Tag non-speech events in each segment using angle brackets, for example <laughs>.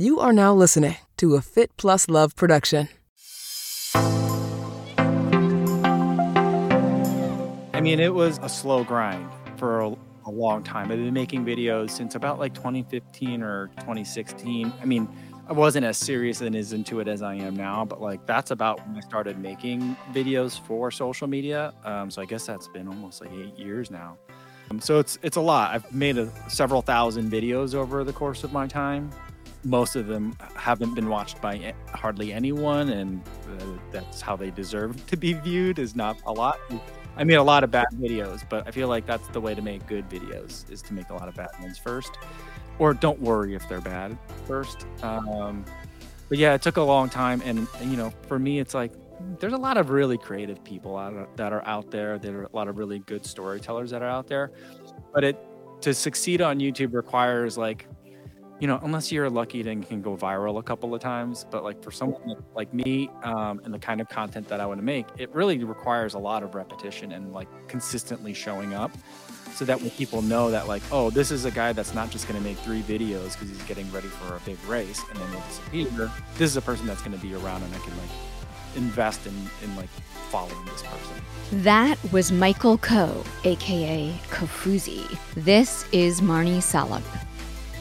You are now listening to a Fit Plus Love production. I mean, it was a slow grind for a, a long time. I've been making videos since about like 2015 or 2016. I mean, I wasn't as serious and as into it as I am now, but like that's about when I started making videos for social media. Um, so I guess that's been almost like eight years now. Um, so it's it's a lot. I've made a, several thousand videos over the course of my time. Most of them haven't been watched by hardly anyone, and uh, that's how they deserve to be viewed. Is not a lot. I made a lot of bad videos, but I feel like that's the way to make good videos is to make a lot of bad ones first, or don't worry if they're bad first. Um, but yeah, it took a long time, and you know, for me, it's like there's a lot of really creative people out, that are out there. There are a lot of really good storytellers that are out there, but it to succeed on YouTube requires like you know, unless you're lucky and can go viral a couple of times. But like for someone like me um, and the kind of content that I want to make, it really requires a lot of repetition and like consistently showing up so that when people know that like, oh, this is a guy that's not just going to make three videos because he's getting ready for a big race and then will disappear. This is a person that's going to be around and I can like invest in, in like following this person. That was Michael Ko, aka Kofuzi. This is Marni Salup.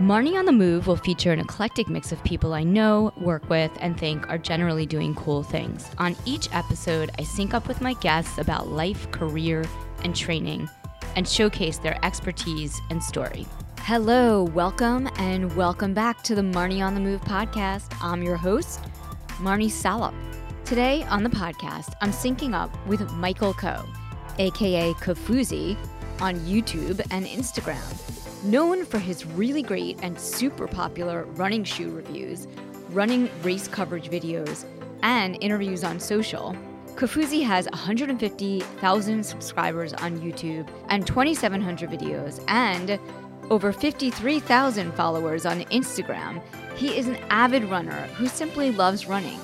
Marni on the Move will feature an eclectic mix of people I know, work with, and think are generally doing cool things. On each episode, I sync up with my guests about life, career, and training and showcase their expertise and story. Hello, welcome, and welcome back to the Marni on the Move podcast. I'm your host, Marni Salup. Today on the podcast, I'm syncing up with Michael Ko, aka Kofuzi, on YouTube and Instagram. Known for his really great and super popular running shoe reviews, running race coverage videos, and interviews on social, Kofuzi has 150,000 subscribers on YouTube and 2,700 videos and over 53,000 followers on Instagram. He is an avid runner who simply loves running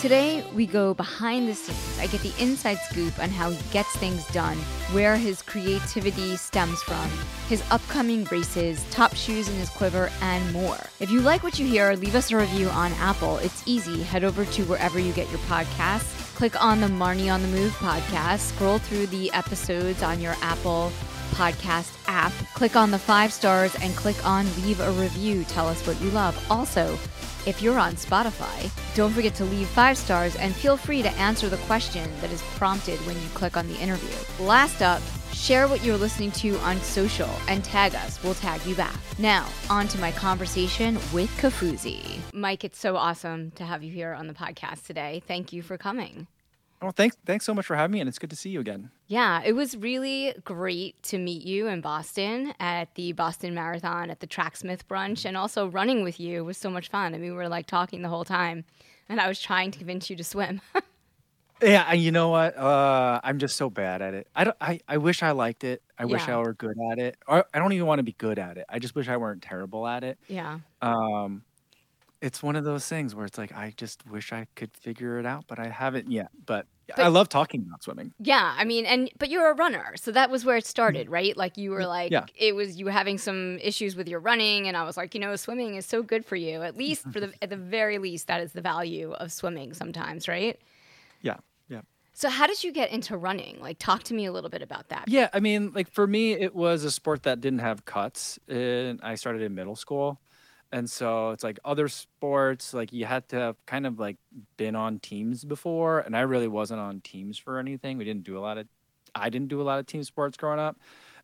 Today, we go behind the scenes. I get the inside scoop on how he gets things done, where his creativity stems from, his upcoming races, top shoes in his quiver, and more. If you like what you hear, leave us a review on Apple. It's easy. Head over to wherever you get your podcasts. Click on the Marni on the Move podcast, scroll through the episodes on your Apple podcast app, click on the five stars, and click on leave a review. Tell us what you love. Also, if you're on Spotify, don't forget to leave five stars and feel free to answer the question that is prompted when you click on the interview. Last up, share what you're listening to on social and tag us. We'll tag you back. Now, on to my conversation with Kofuzi. Mike, it's so awesome to have you here on the podcast today. Thank you for coming. Well, thanks thanks so much for having me, and it's good to see you again. Yeah, it was really great to meet you in Boston at the Boston Marathon at the Tracksmith brunch, and also running with you was so much fun. I mean, we were like talking the whole time, and I was trying to convince you to swim. <laughs> yeah, you know what? Uh, I'm just so bad at it. I don't. I, I wish I liked it. I wish I were good at it. Or I don't even want to be good at it. I just wish I weren't terrible at it. Yeah. Um, it's one of those things where it's like I just wish I could figure it out, but I haven't yet. But, but I love talking about swimming. Yeah, I mean, and but you're a runner, so that was where it started, mm-hmm. right? Like you were like, yeah. it was you were having some issues with your running, and I was like, you know, swimming is so good for you. At least for the at the very least, that is the value of swimming sometimes, right? Yeah, yeah. So how did you get into running? Like, talk to me a little bit about that. Yeah, I mean, like for me, it was a sport that didn't have cuts. And I started in middle school and so it's like other sports like you had to have kind of like been on teams before and i really wasn't on teams for anything. We didn't do a lot of i didn't do a lot of team sports growing up.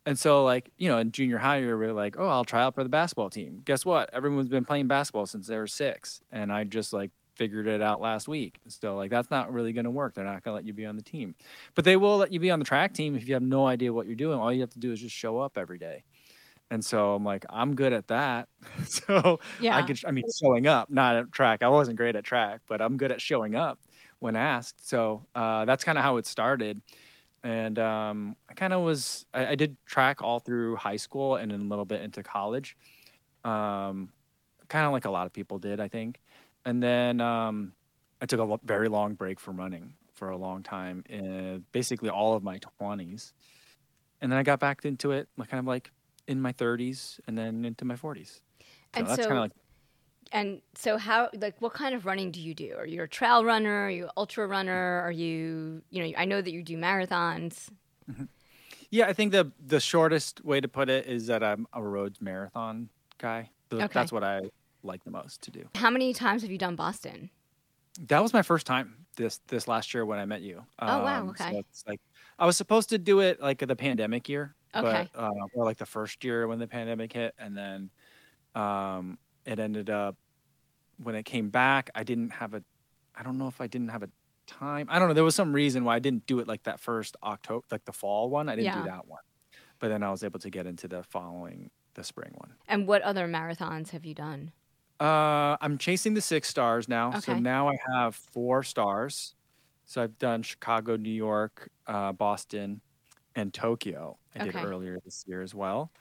And so like you know in junior high you're really like oh i'll try out for the basketball team. Guess what? Everyone's been playing basketball since they were six and i just like figured it out last week. So like that's not really going to work. They're not going to let you be on the team. But they will let you be on the track team if you have no idea what you're doing. All you have to do is just show up every day and so I'm like, I'm good at that. <laughs> so yeah. I could, I mean, showing up, not at track. I wasn't great at track, but I'm good at showing up when asked. So uh, that's kind of how it started. and um, I kind of was. I, I, did track all through high school and then a little bit into college, um, kind of like a lot of people did, I think. And then um, I took a very long break from running for a long time, in basically all of my twenties, and then I got back into it, kind of like in my thirties, and then into my forties. So and that's so, kind of like and so how like what kind of running do you do? Are you a trail runner? Are you an ultra runner? Are you you know, I know that you do marathons. Mm-hmm. Yeah, I think the the shortest way to put it is that I'm a road marathon guy. Okay. That's what I like the most to do. How many times have you done Boston? That was my first time this this last year when I met you. Oh wow, um, okay. So it's like I was supposed to do it like the pandemic year, okay. but uh, like the first year when the pandemic hit, and then um, it ended up when it came back, I didn't have a, I don't know if I didn't have a time. I don't know. There was some reason why I didn't do it like that first October, like the fall one. I didn't yeah. do that one, but then I was able to get into the following, the spring one. And what other marathons have you done? Uh, I'm chasing the six stars now. Okay. So now I have four stars. So I've done Chicago, New York, uh, Boston, and Tokyo. I okay. did earlier this year as well.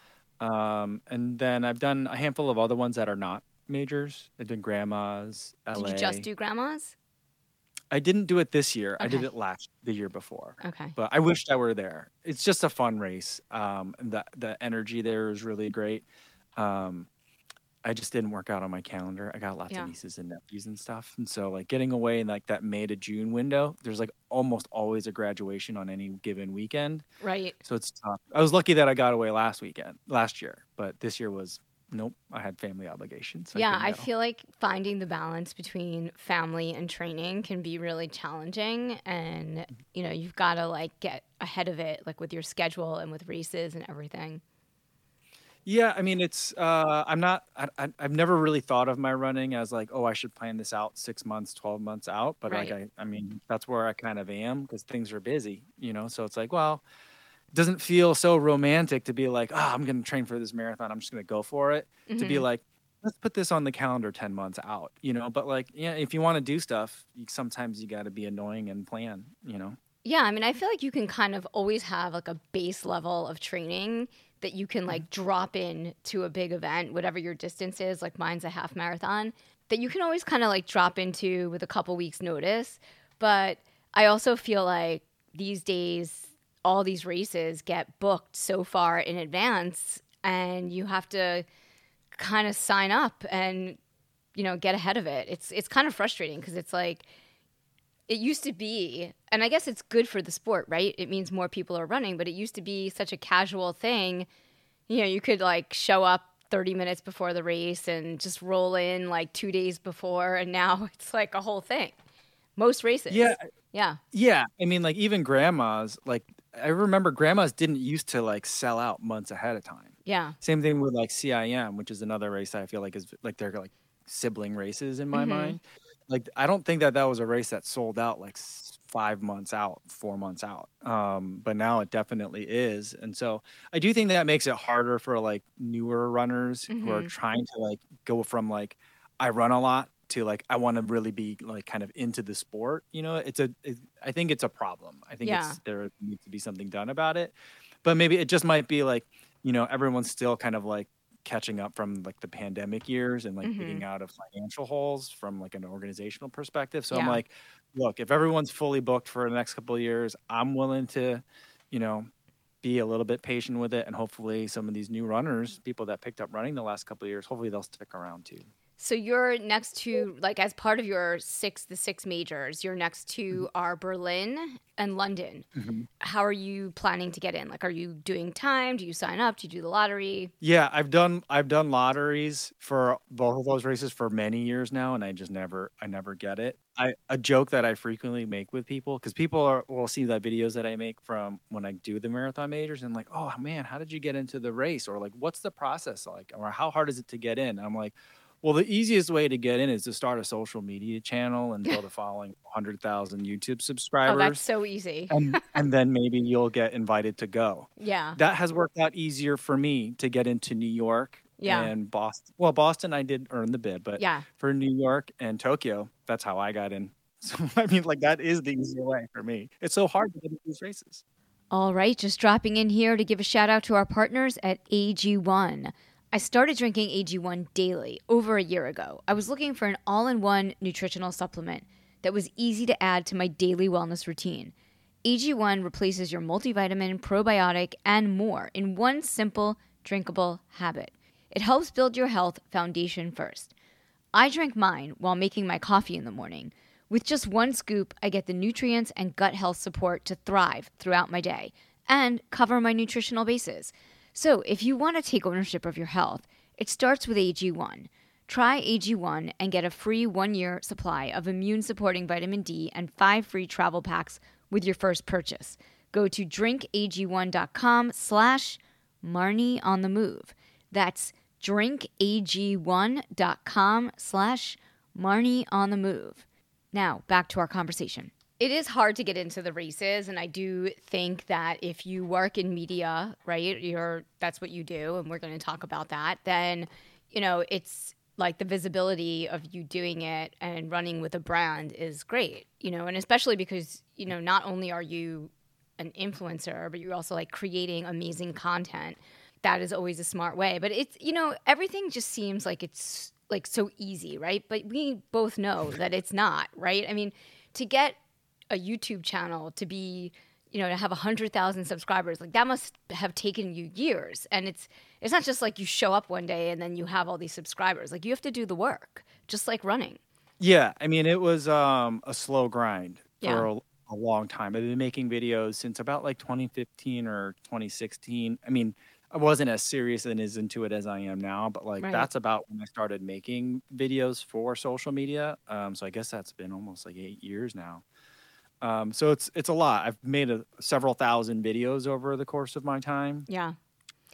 Um, and then I've done a handful of other ones that are not majors. I've done Grandma's, LA. Did you just do Grandma's? I didn't do it this year. Okay. I did it last the year before. Okay. But I wished I were there. It's just a fun race. Um, the the energy there is really great. Um, I just didn't work out on my calendar. I got lots yeah. of nieces and nephews and stuff, and so like getting away in like that May to June window, there's like almost always a graduation on any given weekend. Right. So it's tough. I was lucky that I got away last weekend, last year, but this year was nope. I had family obligations. So yeah, I, I feel like finding the balance between family and training can be really challenging, and mm-hmm. you know you've got to like get ahead of it, like with your schedule and with races and everything. Yeah, I mean, it's uh, I'm not. I, I, I've never really thought of my running as like, oh, I should plan this out six months, twelve months out. But like, I, I mean, that's where I kind of am because things are busy, you know. So it's like, well, it doesn't feel so romantic to be like, oh, I'm going to train for this marathon. I'm just going to go for it. To be mm-hmm. like, let's put this on the calendar 10 months out, you know. But like, yeah, if you want to do stuff, you, sometimes you got to be annoying and plan, you know. Yeah, I mean, I feel like you can kind of always have like a base level of training that you can like mm-hmm. drop in to a big event, whatever your distance is, like mine's a half marathon, that you can always kind of like drop into with a couple weeks notice. But I also feel like these days all these races get booked so far in advance and you have to kind of sign up and you know get ahead of it. It's it's kind of frustrating because it's like it used to be, and I guess it's good for the sport, right? It means more people are running, but it used to be such a casual thing. You know, you could like show up 30 minutes before the race and just roll in like two days before, and now <laughs> it's like a whole thing. Most races. Yeah. Yeah. Yeah. I mean, like even Grandma's, like I remember Grandma's didn't used to like sell out months ahead of time. Yeah. Same thing with like CIM, which is another race I feel like is like they're like sibling races in my mm-hmm. mind like I don't think that that was a race that sold out like five months out, four months out. Um, but now it definitely is, and so I do think that makes it harder for like newer runners mm-hmm. who are mm-hmm. trying to like go from like I run a lot to like I want to really be like kind of into the sport. You know, it's a it, I think it's a problem. I think yeah. it's there needs to be something done about it, but maybe it just might be like you know everyone's still kind of like catching up from like the pandemic years and like mm-hmm. getting out of financial holes from like an organizational perspective. So yeah. I'm like, look, if everyone's fully booked for the next couple of years, I'm willing to, you know, be a little bit patient with it and hopefully some of these new runners, people that picked up running the last couple of years, hopefully they'll stick around too. So you're next to like as part of your six the six majors, you're next to mm-hmm. are Berlin and London. Mm-hmm. How are you planning to get in? Like are you doing time? Do you sign up? Do you do the lottery? Yeah, I've done I've done lotteries for both of those races for many years now and I just never I never get it. I a joke that I frequently make with people because people are will see the videos that I make from when I do the marathon majors and like, oh man, how did you get into the race? Or like, what's the process like? Or how hard is it to get in? And I'm like, well, the easiest way to get in is to start a social media channel and build a <laughs> following 100,000 YouTube subscribers. Oh, that's so easy. and, <laughs> and then maybe you'll get invited to go. Yeah. That has worked out easier for me to get into New York yeah. and Boston. Well, Boston, I did earn the bid, but yeah. for New York and Tokyo, that's how I got in. <laughs> So, I mean, like, that is the easier way for me. It's so hard to get into these races. All right, just dropping in here to give a shout out to our partners at AG1. I started drinking AG1 daily over a year ago. I was looking for an all in one nutritional supplement that was easy to add to my daily wellness routine. AG1 replaces your multivitamin, probiotic, and more in one simple, drinkable habit. It helps build your health foundation first. I drink mine while making my coffee in the morning. With just one scoop, I get the nutrients and gut health support to thrive throughout my day and cover my nutritional bases. So, if you want to take ownership of your health, it starts with AG1. Try AG1 and get a free one year supply of immune supporting vitamin D and five free travel packs with your first purchase. Go to drinkag1.com slash Marni on the move. That's drinkag1.com slash Marni on the move. Now, back to our conversation. It is hard to get into the races, and I do think that if you work in media, right, you're that's what you do, and we're going to talk about that. Then, you know, it's like the visibility of you doing it and running with a brand is great, you know, and especially because you know not only are you an influencer, but you're also like creating amazing content. That is always a smart way, but it's you know everything just seems like it's like so easy, right? But we both know that it's not, right? I mean, to get a YouTube channel to be, you know, to have 100,000 subscribers, like that must have taken you years. And it's it's not just like you show up one day and then you have all these subscribers. Like you have to do the work, just like running. Yeah, I mean, it was um, a slow grind Yeah. for a, a long time. I've been making videos since about like 2015 or 2016. I mean, I wasn't as serious and as into it as I am now, but like Right. that's about when I started making videos for social media. Um, so I guess that's been almost like eight years now. Um, so it's it's a lot. I've made a, several thousand videos over the course of my time. Yeah.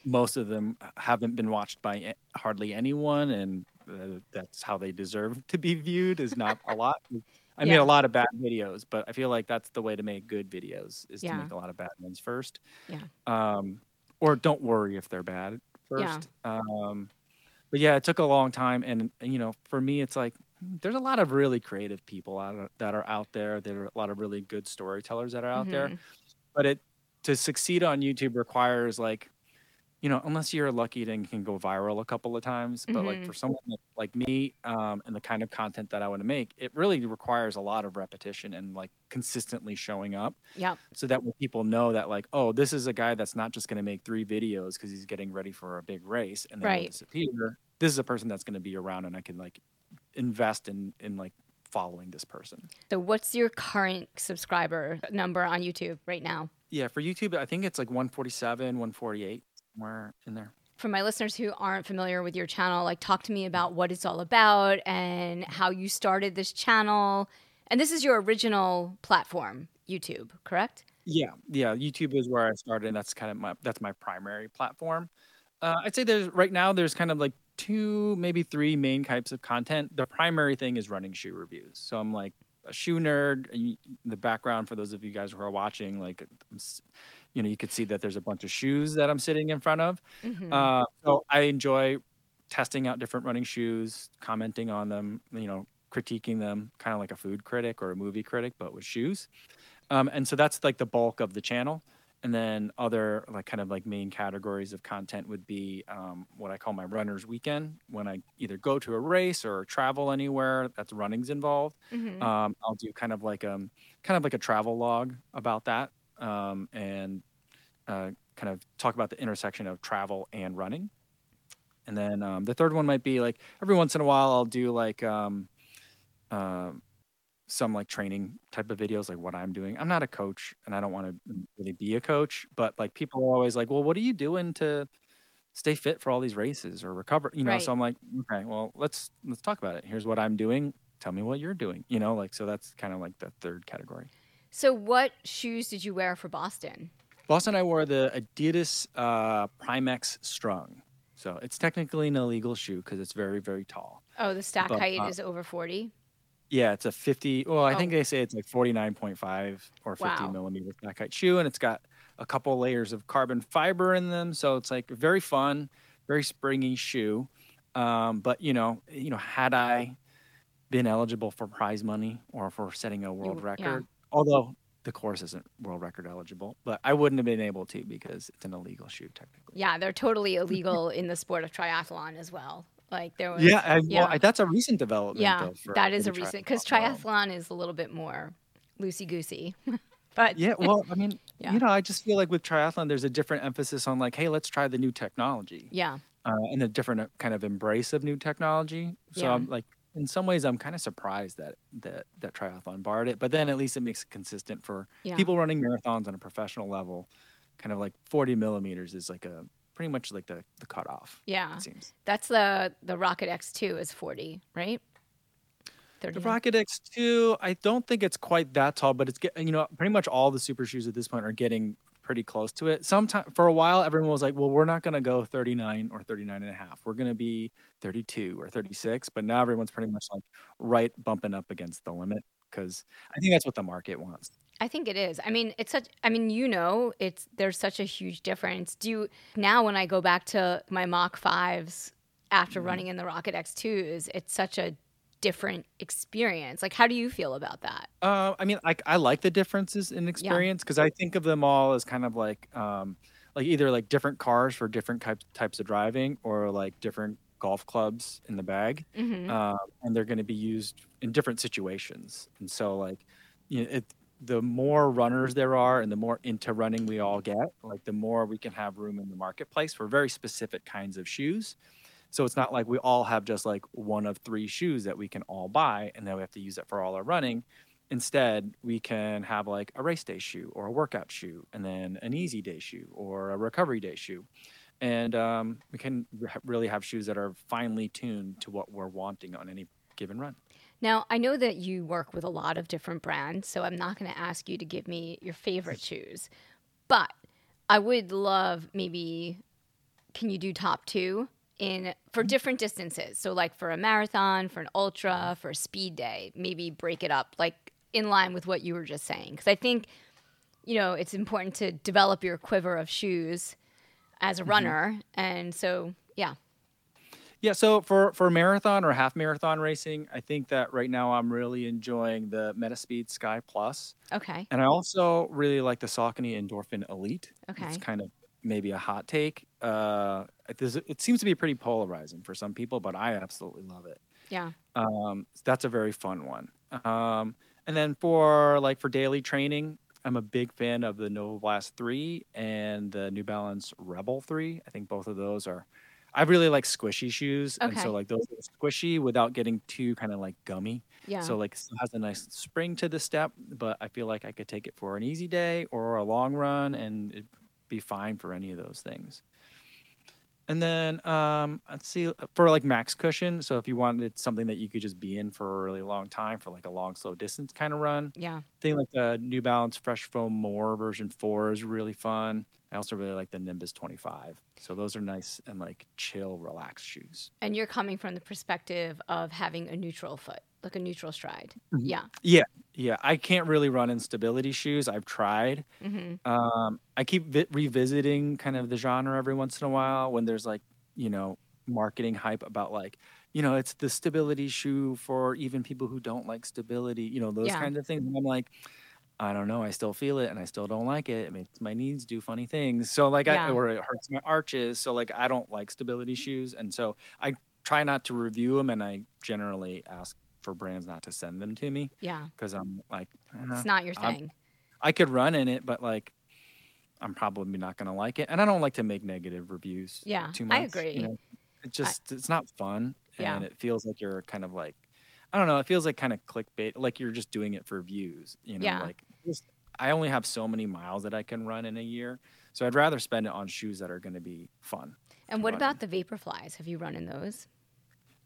Most of them haven't been watched by hardly anyone, and uh, that's how they deserve to be viewed. Is not a lot. <laughs> I made Yeah. a lot of bad videos, but I feel like that's the way to make good videos is Yeah. to make a lot of bad ones first. Yeah. Um, or don't worry if they're bad Yeah. first. Um, but yeah, it took a long time, and you know, for me, it's like there's a lot of really creative people out that are out there. There are a lot of really good storytellers that are out there, Mhm. but it to succeed on YouTube requires like you know, unless you're lucky and can go viral a couple of times, but like Mhm. for someone like- like me um, and the kind of content that I want to make, it really requires a lot of repetition and like consistently showing up Yep. so that when people know that like, oh, this is a guy that's not just going to make three videos because he's getting ready for a big race and then Right. disappear. This is a person that's going to be around and I can like invest in in like following this person. So what's your current subscriber number on YouTube right now? Yeah, for YouTube, I think it's like 147, 148, somewhere in there. For my listeners who aren't familiar with your channel, like talk to me about what it's all about and how you started this channel. And this is your original platform, YouTube, correct? Yeah, yeah. YouTube is where I started, and that's kind of my that's my primary platform. Uh, I'd say there's right now there's kind of like two, maybe three main types of content. The primary thing is running shoe reviews. So I'm like a shoe nerd. The background for those of you guys who are watching, like, you know, you could see that there's a bunch of shoes that I'm sitting in front of. Mhm. Uh, so I enjoy testing out different running shoes, commenting on them, you know, critiquing them, kind of like a food critic or a movie critic, but with shoes. Um, and so that's like the bulk of the channel. And then other like kind of like main categories of content would be um, what I call my runner's weekend when I either go to a race or travel anywhere that's running's involved. Mhm. Um, I'll do kind of like um kind of like a travel log about that um, and uh, kind of talk about the intersection of travel and running. And then um, the third one might be like every once in a while I'll do like um, um some like training type of videos, like what I'm doing. I'm not a coach and I don't want to really be a coach, but like people are always like, well, what are you doing to stay fit for all these races or recover? You know, Right. so I'm like, okay, well, let's let's talk about it. Here's what I'm doing. Tell me what you're doing. You know, like so that's kind of like the third category. So what shoes did you wear for Boston? Boston, I wore the Adidas uh, Prime X Strung. So it's technically an illegal shoe because it's very, very tall. Oh, the stack But, height uh, is over 40. Yeah, it's a 50. Well, I Oh. think they say it's like 49.5 or 50 Wow. millimeter height shoe, and it's got a couple layers of carbon fiber in them. So it's like very fun, very springy shoe. Um, but you know, you know, had I been eligible for prize money or for setting a world yeah. record, although the course isn't world record eligible, but I wouldn't have been able to because it's an illegal shoe technically. Yeah, they're totally <laughs> illegal in the sport of triathlon as well. Like there was, Yeah, I, yeah, Well, that's a recent development. yeah, though, that is a recent because triathlon is a little bit more loosey goosey. <laughs> but Yeah, well, I mean, <laughs> Yeah. you know, I just feel like with triathlon, there's a different emphasis on like, hey, let's try the new technology, yeah, uh, and a different uh, kind of embrace of new technology. So Yeah. I'm like, in some ways, I'm kind of surprised that that that triathlon barred it, but then at least it makes it consistent for Yeah. people running marathons on a professional level. Kind of like 40 millimeters is like a pretty much like the the cutoff. yeah. Seems. That's the the Rocket X2 is forty, right? The Rocket X2, I don't think it's quite that tall, but it's get, you know pretty much all the super shoes at this point are getting pretty close to it. Sometime for a while, everyone was like, "Well, we're not going to go 39 or 39 and a half. We're going to be 32 or 36." But now everyone's pretty much like right bumping up against the limit because I think that's what the market wants. I think it is. I mean, it's such. I mean, you know, it's there's such a huge difference. Do you now when I go back to my Mach fives after Mm-hmm. running in the Rocket X2s, it's such a different experience. Like, how do you feel about that? Uh, I mean, I, I like the differences in experience because I think of them all as kind of like um, like either like different cars for different types types of driving or like different golf clubs in the bag, hmm uh, and they're going to be used in different situations. And so, like, you know, it, the more runners there are, and the more into running we all get, like the more we can have room in the marketplace for very specific kinds of shoes. So it's not like we all have just like one of three shoes that we can all buy, and then we have to use it for all our running. Instead, we can have like a race day shoe or a workout shoe, and then an easy day shoe or a recovery day shoe. And um, we can re- really have shoes that are finely tuned to what we're wanting on any given run. Now, I know that you work with a lot of different brands, so I'm not going to ask you to give me your favorite <laughs> shoes, but I would love maybe. Can you do top two in for mm-hmm. different distances? So, like for a marathon, for an ultra, mm-hmm. for a speed day, maybe break it up like in line with what you were just saying. Because I think you know it's important to develop your quiver of shoes as a mm-hmm. runner, and so yeah, Yeah, so for for marathon or half marathon racing, I think that right now I'm really enjoying the Metaspeed Sky Plus, okay, and I also really like the Saucony Endorphin Elite. Okay. it's kind of maybe a hot take. Uh, it, it seems to be pretty polarizing for some people, but I absolutely love it. yeah, Um, that's a very fun one. Um, and then for like for daily training, I'm a big fan of the Novablast 3 and the New Balance Rebel 3. I think both of those are I really like squishy shoes. And so like those are squishy without getting too kind of like gummy. yeah. So like still has a nice spring to the step, but I feel like I could take it for an easy day or a long run and it'd be fine for any of those things. And then um, let's see for like max cushion. So if you wanted something that you could just be in for a really long time for like a long slow distance kind of run, yeah. I think like the New Balance Fresh Foam More version four is really fun. I also really like the Nimbus 25. So those are nice and like chill, relaxed shoes. And you're coming from the perspective of having a neutral foot, like a neutral stride. Mhm. Yeah. Yeah, yeah. I can't really run in stability shoes. I've tried. hmm Um, I keep vi- revisiting kind of the genre every once in a while when there's like, you know, marketing hype about like, you know, it's the stability shoe for even people who don't like stability, you know, those Yeah. kinds of things. And I'm like, I don't know. I still feel it and I still don't like it. It makes my knees do funny things. So like, I, or it hurts my arches. So like, I don't like stability shoes. And so I try not to review them and I generally ask for brands not to send them to me Yeah. because I'm like, "Uh, It's not your I'm- thing. I could run in it, but like I'm probably not gonna like it. And I don't like to make negative reviews. Yeah, too much. I agree. You know? It just it's not fun. Yeah. And it feels like you're kind of like I don't know, it feels like kind of clickbait, like you're just doing it for views. You know, Yeah. like just, I only have so many miles that I can run in a year. So I'd rather spend it on shoes that are gonna be fun. And what running. about the Vaporflies? Have you run in those?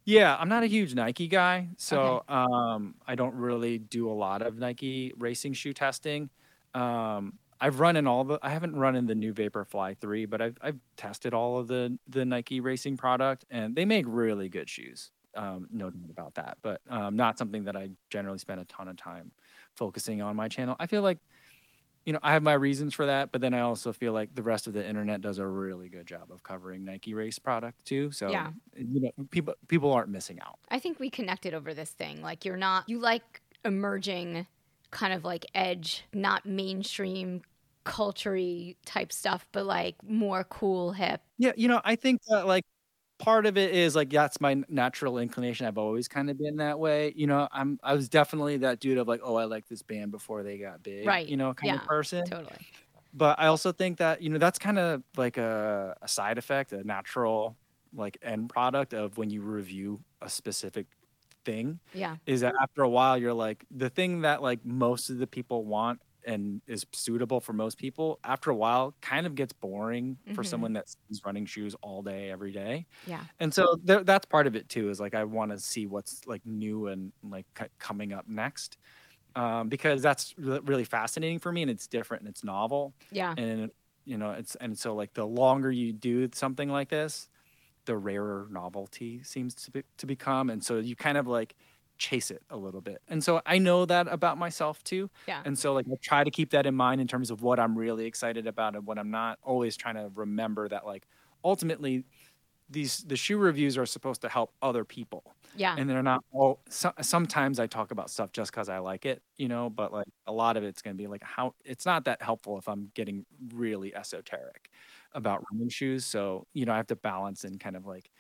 Yeah, I'm not a huge Nike guy, so um, I don't really do a lot of Nike racing shoe testing. Um, I've run in all the. I haven't run in the new Vaporfly three, but I've I've tested all of the the Nike racing product, and they make really good shoes. Um, no doubt about that, but um, not something that I generally spend a ton of time focusing on my channel. I feel like, you know, I have my reasons for that, but then I also feel like the rest of the internet does a really good job of covering Nike race product too. So Yeah. you know, people people aren't missing out. I think we connected over this thing. Like you're not you like emerging kind of like edge, not mainstream culture type stuff, but like more cool, hip. Yeah, you know, I think that like part of it is like that's my natural inclination. I've always kind of been that way. You know, I'm I was definitely that dude of like, oh, I like this band before they got big. Right. You know, kind Yeah, of person. Totally. But I also think that, you know, that's kind of like a, a side effect, a natural like end product of when you review a specific thing Yeah. is that after a while you're like the thing that like most of the people want and is suitable for most people after a while kind of gets boring for Mhm. someone that's running shoes all day every day Yeah. and so th- that's part of it too is like i want to see what's like new and like c- coming up next um, because that's re- really fascinating for me and it's different and it's novel Yeah. and you know it's and so like the longer you do something like this the rarer novelty seems to be, to become and so you kind of like chase it a little bit and so i know that about myself too Yeah. and so like i try to keep that in mind in terms of what i'm really excited about and what i'm not always trying to remember that like ultimately these the shoe reviews are supposed to help other people Yeah. and they're not all so, sometimes i talk about stuff just because i like it you know but like a lot of it's going to be like how it's not that helpful if i'm getting really esoteric about running shoes so you know i have to balance and kind of like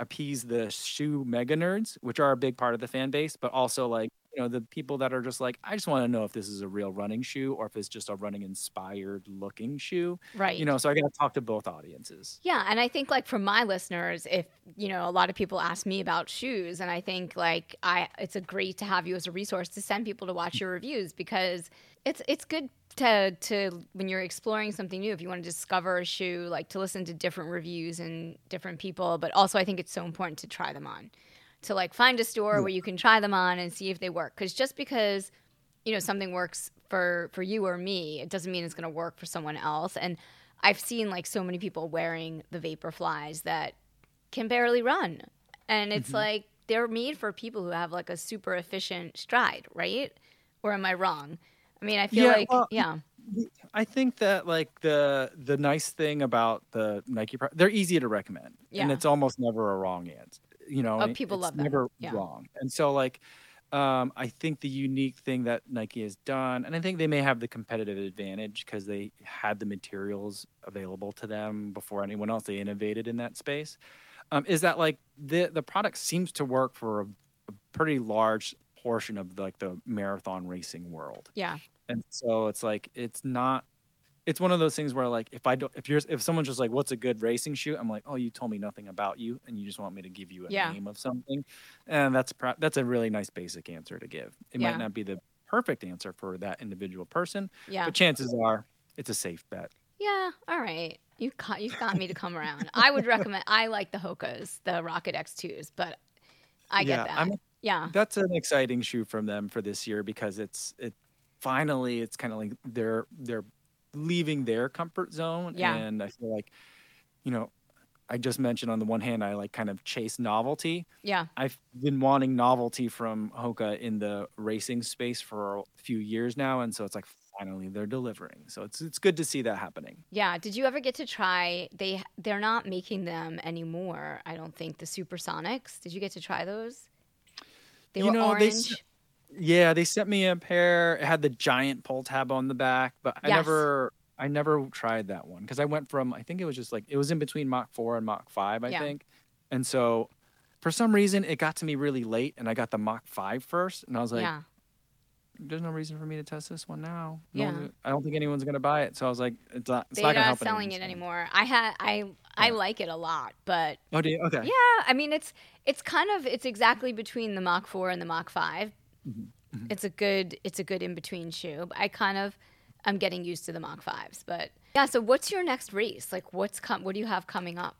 appease the shoe mega nerds which are a big part of the fan base but also like you know the people that are just like i just want to know if this is a real running shoe or if it's just a running inspired looking shoe right. you know so i got to talk to both audiences Yeah, and I think like for my listeners, if you know, a lot of people ask me about shoes, and I think like I, it's a great to have you as a resource to send people to watch your reviews because it's it's good to to when you're exploring something new. If you want to discover a shoe, like to listen to different reviews and different people, but also I think it's so important to try them on, to like find a store where you can try them on and see if they work. Because just because you know something works for for you or me it doesn't mean it's going to work for someone else and i've seen like so many people wearing the Vaporflies that can barely run and it's Mm-hmm. like they're made for people who have like a super efficient stride right or am i wrong i mean i feel Yeah, like well, yeah I think that like the the nice thing about the Nike, pro- they're easy to recommend, Yeah. and it's almost never a wrong answer. You know, Oh, people love them. Never Yeah. wrong, and so like, um, I think the unique thing that Nike has done, and I think they may have the competitive advantage because they had the materials available to them before anyone else. They innovated in that space. Um, is that like the the product seems to work for a, a pretty large portion of like the marathon racing world. Yeah. And so it's like it's not it's one of those things where like if i don't if you're if someone's just like what's a good racing shoe? I'm like oh you told me nothing about you and you just want me to give you a Yeah. name of something. And that's pro- that's a really nice basic answer to give. It Yeah. might not be the perfect answer for that individual person yeah. but chances are it's a safe bet. Yeah all right. You got You've got me to come around. I would recommend i like the hokas the rocket x2s but i get Yeah, that. I'm- yeah that's an exciting shoe from them for this year because it's it finally it's kind of like they're they're leaving their comfort zone Yeah. and i feel like you know i just mentioned on the one hand i like kind of chase novelty yeah i've been wanting novelty from hoka in the racing space for a few years now and so it's like finally they're delivering so it's it's good to see that happening Yeah. Did you ever get to try? They they're not making them anymore. I don't think the Supersonics. Did you get to try those? They You were know, they orange. s- Yeah, they sent me a pair. It had the giant pull tab on the back, but I Yes. never I never tried that one because I went from I think it was just like it was in between Mach 4 and Mach 5, I Yeah. think. And so for some reason it got to me really late and I got the Mach 5 first and I was like yeah. There's no reason for me to test this one now. No Yeah. I don't think anyone's going to buy it. So I was like it's not it's They're not going to not help selling it anymore. I had I I Yeah. like it a lot, but Oh, do you? Okay. yeah, I mean it's it's kind of it's exactly between the Mach 4 and the Mach 5. Mm-hmm. It's a good it's a good in between shoe. I kind of I'm getting used to the Mach 5s, but yeah, so what's your next race? Like what's com- what do you have coming up?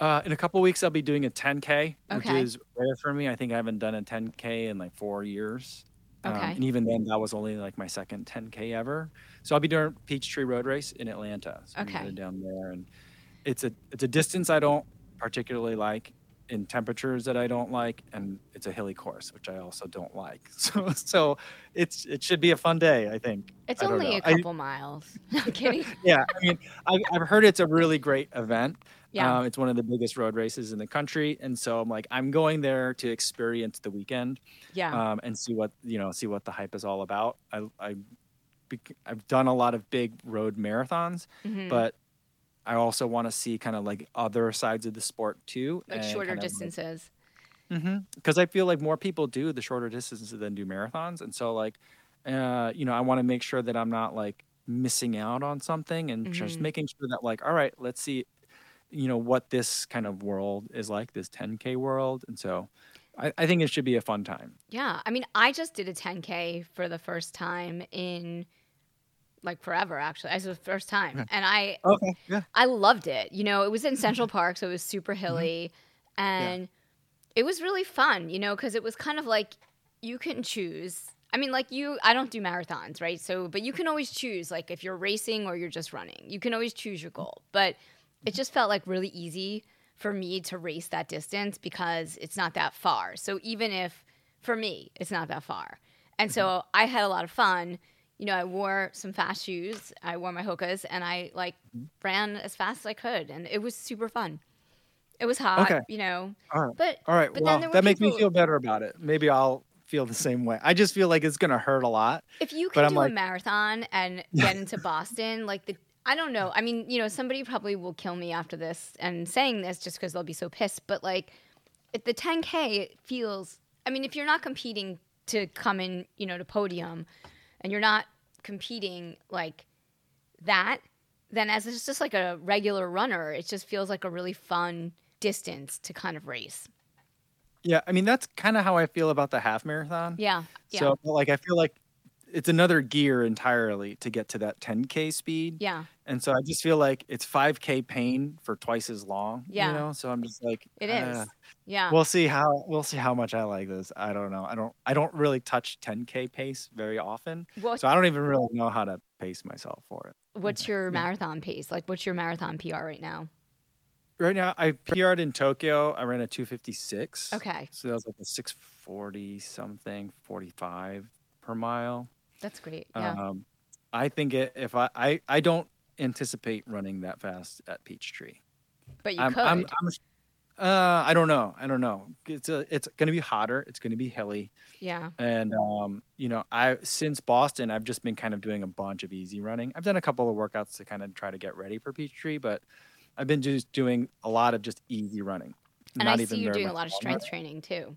Uh, in a couple weeks, I'll be doing a 10K, which is rare for me. I think I haven't done a 10K in like four years. Um, and even then, that was only like my second 10K ever. So I'll be doing Peachtree Road Race in Atlanta. So Okay. down there, and it's a it's a distance I don't particularly like, in temperatures that I don't like, and it's a hilly course, which I also don't like. <laughs> So so it's it should be a fun day. I think. It's I only know. a I- couple miles. <laughs> No I'm kidding. <laughs> yeah, I mean, I, I've heard it's a really great event. Yeah. Um, it's one of the biggest road races in the country, and so I'm like, I'm going there to experience the weekend, Yeah. um, and see what you know, see what the hype is all about. I, I, I've done a lot of big road marathons, Mhm. but I also want to see kind of like other sides of the sport too, like shorter distances. because I feel like more people do the shorter distances than do marathons, and so like, uh, you know, I want to make sure that I'm not like missing out on something, and just Mhm. making sure that like, all right, let's see, you know, what this kind of world is like, this 10k world, and so I, I think it should be a fun time. Yeah. I mean, I just did a 10K for the first time in like forever, actually. As the first time. And I Okay, yeah, I loved it. You know, it was in Central Mm-hmm. Park, so it was super hilly. And it was really fun, you know, because it was kind of like you can choose. I mean, like you, I don't do marathons, right? So, but you can always choose, like if you're racing or you're just running, you can always choose your goal. But it just felt like really easy for me to race that distance because it's not that far. So, even if for me, it's not that far. And so mm-hmm. I had a lot of fun. You know, I wore some fast shoes, I wore my Hokas, and I like mm-hmm. ran as fast as I could. And it was super fun. It was hot, Okay. you know. all right, But all right. but well, that makes me feel better about it. Maybe I'll feel the same way. I just feel like it's gonna hurt a lot. if you can do like- a marathon and <laughs> get into Boston, like the I don't know. I mean, you know, somebody probably will kill me after this and saying this just because they'll be so pissed. But like, the 10k feels. I mean, if you're not competing to come in, you know, to podium, and you're not competing like that, then as it's just like a regular runner, it just feels like a really fun distance to kind of race. Yeah, I mean that's kind of how I feel about the half marathon. Yeah. Yeah. So like I feel like it's another gear entirely to get to that 10k speed. yeah. And so I just feel like it's 5k pain for twice as long. Yeah. You know, so I'm just like It is. uh, Yeah. We'll see how we'll see how much I like this. I don't know. I don't I don't really touch 10k pace very often. What- So I don't even really know how to pace myself for it. What's your marathon pace? Like, what's your marathon PR right now? Right now I PR'd in Tokyo. I ran a 256. Okay, So that was like a 640 something, 45 per mile. that's great. Yeah. Um, I think it, if I, I, I don't anticipate running that fast at Peachtree. but you I'm, could. I'm, I'm, uh, I don't know. I don't know. It's a, it's going to be hotter. It's going to be hilly. yeah. And, um, you know, I, since Boston, I've just been kind of doing a bunch of easy running. I've done a couple of workouts to kind of try to get ready for Peachtree, but I've been just doing a lot of just easy running. And not I even see you doing a lot of strength running. training too.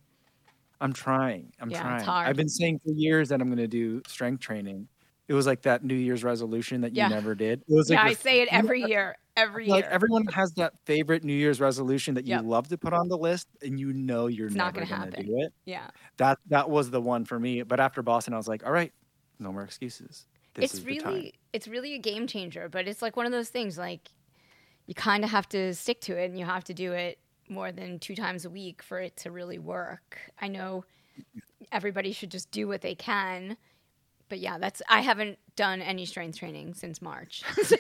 I'm trying. I'm Yeah, trying. it's hard. I've been saying for years that I'm going to do strength training. It was like that New Year's resolution that you Yeah. never did. It was Yeah, like I say it you know, every year. Every Like year. everyone has that favorite New Year's resolution that you Yep. love to put on the list, and you know you're It's not gonna going to happen. do it. yeah. That that was the one for me. But after Boston, I was like, all right, no more excuses. This it's is the time. really it's really a game changer, but it's like one of those things like you kind of have to stick to it and you have to do it more than two times a week for it to really work. I know everybody should just do what they can. But yeah, that's I haven't done any strength training since March. <laughs> So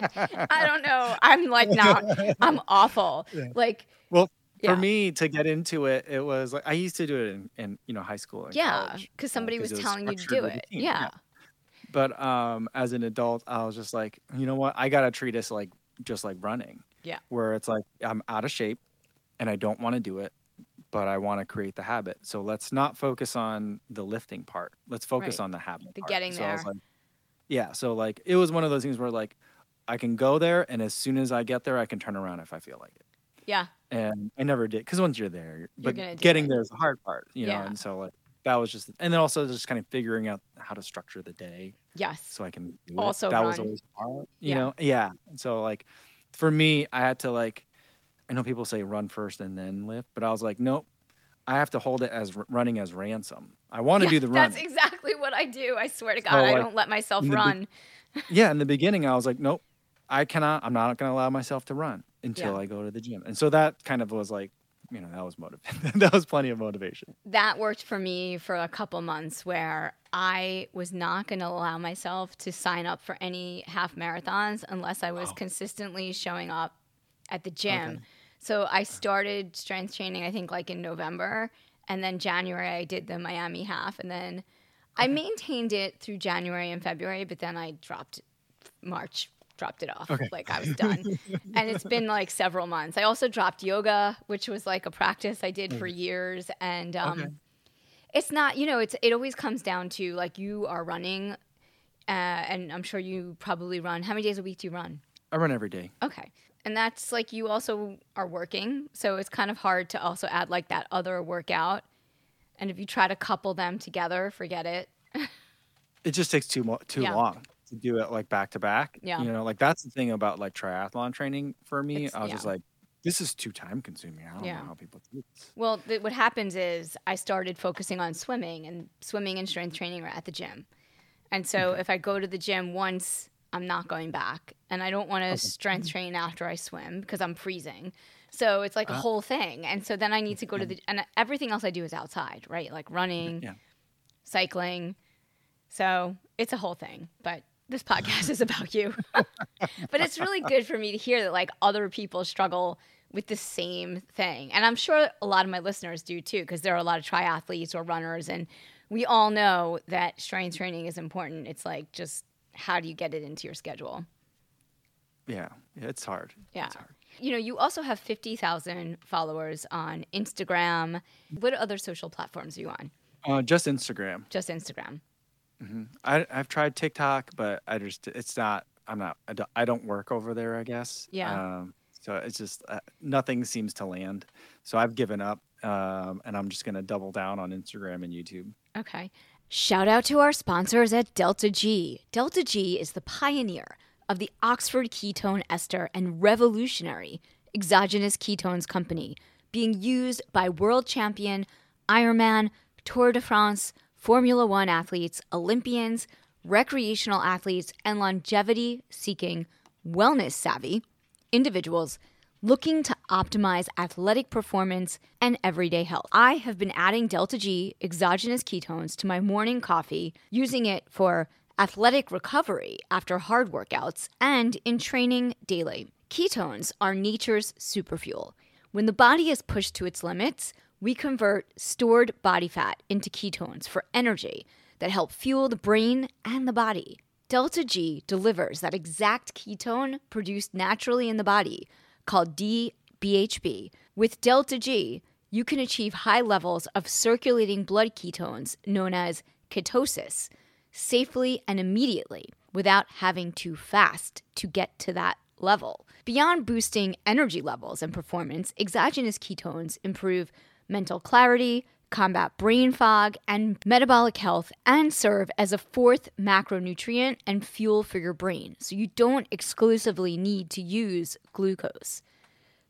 I don't know. I'm like not I'm awful. <laughs> Like Well, yeah. for me to get into it, it was like I used to do it in, in you know high school. Yeah, college, because uh, somebody 'cause was it telling you to do it. team, Yeah. But um, as an adult, I was just like, you know what? I gotta treat this like just like running. Yeah. Where it's like I'm out of shape, and I don't want to do it, but I want to create the habit. So let's not focus on the lifting part. Let's focus Right. on the habit. The part. getting so there. like, yeah. So like it was one of those things where like I can go there, and as soon as I get there, I can turn around if I feel like it. Yeah. And I never did because once you're there, You're but getting it. there is the hard part, you know. Yeah. And so like that was just, and then also just kind of figuring out how to structure the day Yes. so I can do Also. That was always hard, you Yeah. know. Yeah. And so like for me, I had to like, I know people say run first and then lift, but I was like, nope. I have to hold it as r- running as ransom. I want to Yeah, do the run. That's exactly what I do. I swear to God, So, I don't let myself the be- run. <laughs> yeah. In the beginning, I was like, nope. I cannot. I'm not going to allow myself to run until Yeah. I go to the gym. And so that kind of was like, you know, that was motivation. <laughs> that was plenty of motivation. that worked for me for a couple months where I was not going to allow myself to sign up for any half marathons unless I was consistently showing up at the gym. Okay. So I started strength training, I think, like in November. And then January, I did the Miami half. And then I maintained it through January and February, but then I dropped March dropped it off. Okay. Like I was done. <laughs> and it's been like several months. I also dropped yoga, which was like a practice I did for years. And um, Okay. it's not, you know, it's it always comes down to like you are running, uh, and I'm sure you probably run. How many days a week do you run? I run every day. Okay. And that's like you also are working. So it's kind of hard to also add like that other workout. And if you try to couple them together, forget it. It just takes too mo- too Yeah. long to do it like back to back. Yeah. You know, like that's the thing about like triathlon training for me. It's- I was just like, this is too time consuming. I don't Yeah. know how people do this. Well, th- what happens is I started focusing on swimming, and swimming and strength training are at the gym. And so if I go to the gym once, I'm not going back. And I don't want to strength train after I swim because I'm freezing. So it's like a uh, whole thing. And so then I need to go to the, and everything else I do is outside, right? Like running, Yeah. cycling. So it's a whole thing. But this podcast is about you. <laughs> but it's really good for me to hear that like other people struggle with the same thing. And I'm sure a lot of my listeners do too, because there are a lot of triathletes or runners. And we all know that strength training is important. It's like just how do you get it into your schedule? Yeah. it's hard. Yeah. It's hard. You know, you also have 50,000 followers on Instagram. What other social platforms are you on? Uh, just Instagram. Just Instagram. I, I've tried TikTok, but I just, it's not, I'm not, I don't, I don't work over there, I guess. Yeah. Um, so it's just, uh, nothing seems to land. So I've given up um, and I'm just going to double down on Instagram and YouTube. Okay. Shout out to our sponsors at Delta G. Delta G is the pioneer of the Oxford ketone ester and revolutionary exogenous ketones company being used by world champion, Ironman, Tour de France, Formula One athletes, Olympians, recreational athletes, and longevity seeking, wellness savvy individuals looking to optimize athletic performance and everyday health. I have been adding Delta G exogenous ketones to my morning coffee, using it for athletic recovery after hard workouts and in training daily. Ketones are nature's superfuel. When the body is pushed to its limits, we convert stored body fat into ketones for energy that help fuel the brain and the body. Delta G delivers that exact ketone produced naturally in the body, called DBHB. With Delta G, you can achieve high levels of circulating blood ketones, known as ketosis, safely and immediately without having to fast to get to that level. Beyond boosting energy levels and performance, exogenous ketones improve mental clarity, combat brain fog, and metabolic health, and serve as a fourth macronutrient and fuel for your brain. So you don't exclusively need to use glucose.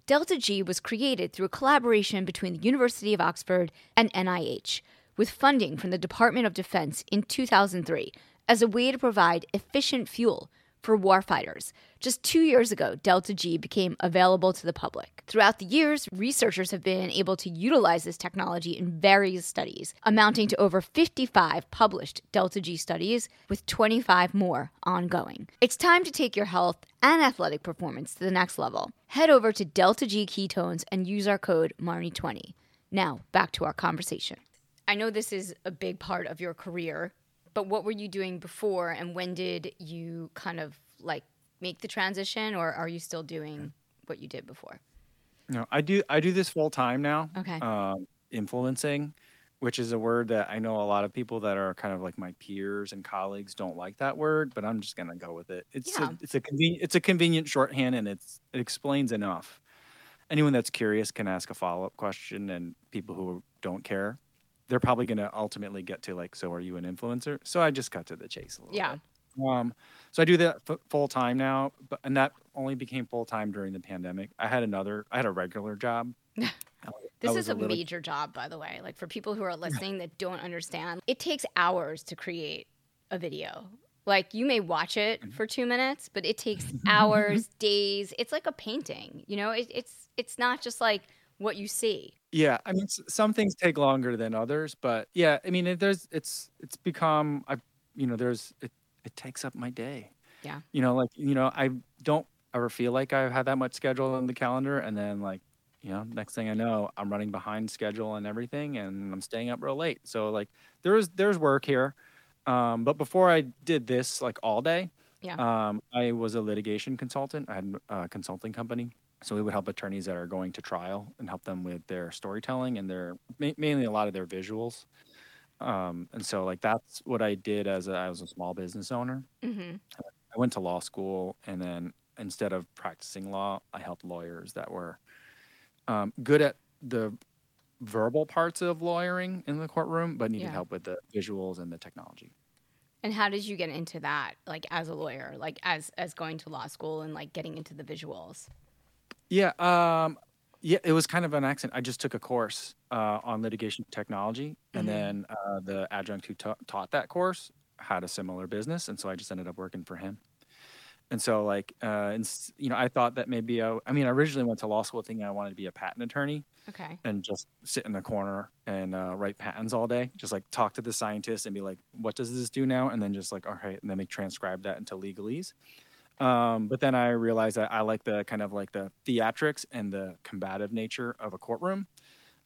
Delta G was created through a collaboration between the University of Oxford and NIH, with funding from the Department of Defense in 2003 as a way to provide efficient fuel for warfighters. Just two years ago, Delta G became available to the public. Throughout the years, researchers have been able to utilize this technology in various studies, amounting to over 55 published Delta G studies, with 25 more ongoing. It's time to take your health and athletic performance to the next level. Head over to Delta G Ketones and use our code MARNI20. Now, back to our conversation. I know this is a big part of your career, but what were you doing before and when did you kind of like make the transition or are you still doing what you did before? No, I do. I do this full time now. Okay. Um, influencing, which is a word that I know a lot of people that are kind of like my peers and colleagues don't like that word, but I'm just gonna go with it. It's Yeah. a, it's a convenient it's a convenient shorthand, and it's it explains enough. Anyone that's curious can ask a follow up question, and people who don't care, they're probably gonna ultimately get to like, so are you an influencer? So I just cut to the chase a little Yeah. bit. Um, so I do that f- full time now, but and that only became full time during the pandemic. I had another, I had a regular job. <laughs> This is a, little- major job, by the way. Like for people who are listening that don't understand, it takes hours to create a video. Like you may watch it Mm-hmm. for two minutes, but it takes <laughs> hours, days. It's like a painting. You know, it, it's it's not just like what you see. Yeah, I mean, some things take longer than others, but yeah, I mean, it, there's it's it's become I, you know, there's it it takes up my day. Yeah. You know, like you know, I don't ever feel like I have that much schedule on the calendar, and then like, you know, next thing I know, I'm running behind schedule and everything, and I'm staying up real late. So like, there's there's work here, um, but before I did this like all day, Yeah. Um, I was a litigation consultant. I had a consulting company. So we would help attorneys that are going to trial and help them with their storytelling and their ma- mainly a lot of their visuals. Um, and so like that's what I did as a, I was a small business owner. hmm I went to law school and then instead of practicing law, I helped lawyers that were um, good at the verbal parts of lawyering in the courtroom, but needed Yeah. help with the visuals and the technology. And how did you get into that, like as a lawyer, like as as going to law school and like getting into the visuals? Yeah, um, yeah, it was kind of an accident. I just took a course uh, on litigation technology, and Mhm. then uh, the adjunct who ta- taught that course had a similar business, and so I just ended up working for him. And so, like, uh, and you know, I thought that maybe I, I mean, I originally went to law school thinking I wanted to be a patent attorney Okay. and just sit in the corner and uh, write patents all day, just like talk to the scientists and be like, what does this do now? And then just like, all right, and then they transcribe that into legalese. Um, but then I realized that I like the kind of like the theatrics and the combative nature of a courtroom,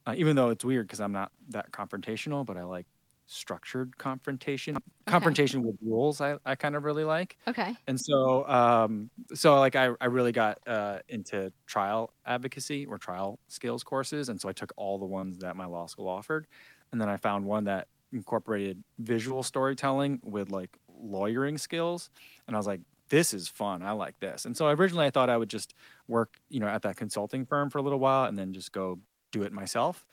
uh, even though it's weird because I'm not that confrontational, but I like structured confrontation. Confrontation with rules, I, I kind of really like. Okay. And so, um, so like I, I really got uh, into trial advocacy or trial skills courses, and so I took all the ones that my law school offered, and then I found one that incorporated visual storytelling with like lawyering skills, and I was like, this is fun. I like this. And so originally I thought I would just work, you know, at that consulting firm for a little while and then just go do it myself.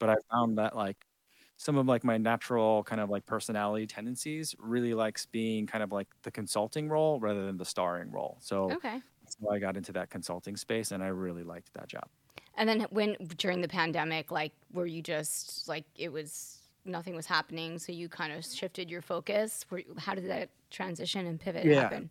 But I found that like some of like my natural kind of like personality tendencies really likes being kind of like the consulting role rather than the starring role. So, Okay. so I got into that consulting space and I really liked that job. And then when during the pandemic, like, were you just like it was nothing was happening, so you kind of shifted your focus? Were, how did that transition and pivot Yeah. happen?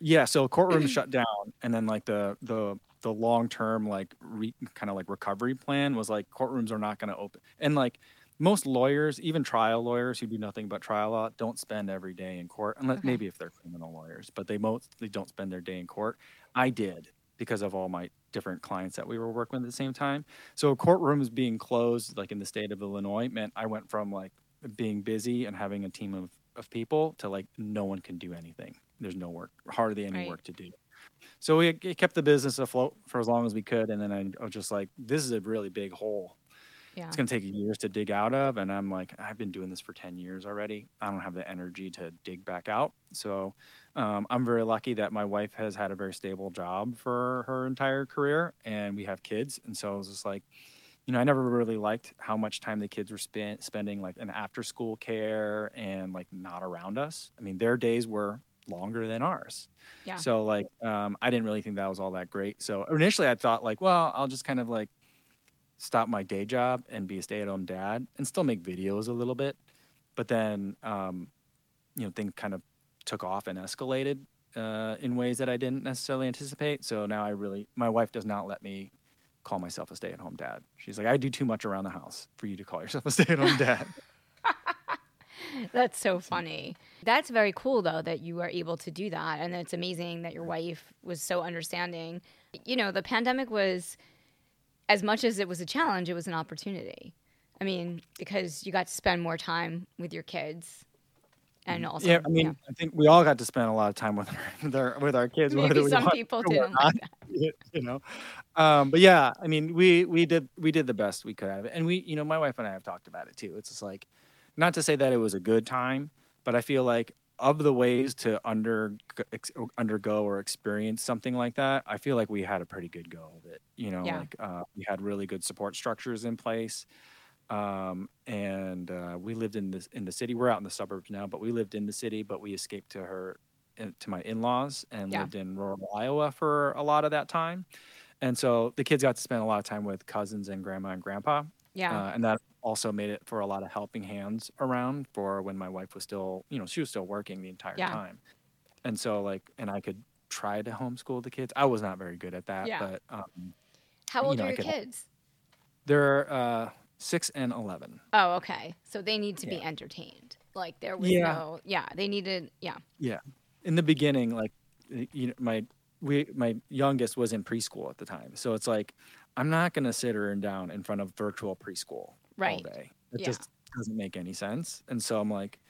Yeah, so courtrooms <clears throat> shut down, and then like the the the long term like re, kind of like recovery plan was like courtrooms are not going to open, and like most lawyers, even trial lawyers who do nothing but trial law, don't spend every day in court, unless Okay. maybe if they're criminal lawyers, but they most they don't spend their day in court. I did because of all my different clients that we were working with at the same time. So courtrooms being closed, like in the state of Illinois, meant I went from like being busy and having a team of of people to like no one can do anything. There's no work, hardly any Right. work to do. So we it kept the business afloat for as long as we could, and then I, I was just like, this is a really big hole. Yeah. It's gonna take years to dig out of, and I'm like, I've been doing this for ten years already. I don't have the energy to dig back out. So um, I'm very lucky that my wife has had a very stable job for her entire career, and we have kids, and so I was just like, you know, I never really liked how much time the kids were spent spending like in after school care and like not around us. I mean, their days were longer than ours. Yeah. So like, um, I didn't really think that was all that great. So initially, I thought like, well, I'll just kind of like stop my day job and be a stay-at-home dad and still make videos a little bit. But then, um, you know, things kind of took off and escalated uh, in ways that I didn't necessarily anticipate. So now I really, my wife does not let me call myself a stay-at-home dad. She's like, I do too much around the house for you to call yourself a stay-at-home dad. <laughs> <laughs> That's so funny. That's very cool though that you are able to do that and it's amazing that your wife was so understanding. You know, the pandemic was as much as it was a challenge, it was an opportunity. I mean, because you got to spend more time with your kids and also yeah, I mean, I think we all got to spend a lot of time with our <laughs> with our, with our kids. Maybe some people didn't like that. you know. Um, but yeah, I mean, we we did we did the best we could have, and we, you know, my wife and I have talked about it too. It's just like, not to say that it was a good time, but I feel like of the ways to under ex, undergo or experience something like that, I feel like we had a pretty good go of it. You know, Yeah. like uh, we had really good support structures in place um, and uh, we lived in this in the city. We're out in the suburbs now, but we lived in the city. But we escaped to her, to my in-laws, and Yeah. lived in rural Iowa for a lot of that time. And so the kids got to spend a lot of time with cousins and grandma and grandpa, Yeah. uh, and that also made it for a lot of helping hands around for when my wife was still, you know, she was still working the entire Yeah. time. And so like, and I could try to homeschool the kids. I was not very good at that, Yeah. but um, How you old know, are your could- kids? they're uh, six and eleven. Oh, okay. So they need to be entertained. Like there was Yeah. no yeah, they needed yeah. Yeah. In the beginning, like you know, my we my youngest was in preschool at the time. So it's like I'm not gonna sit her down in front of virtual preschool Right. all day. It Yeah. just doesn't make any sense. And so I'm like,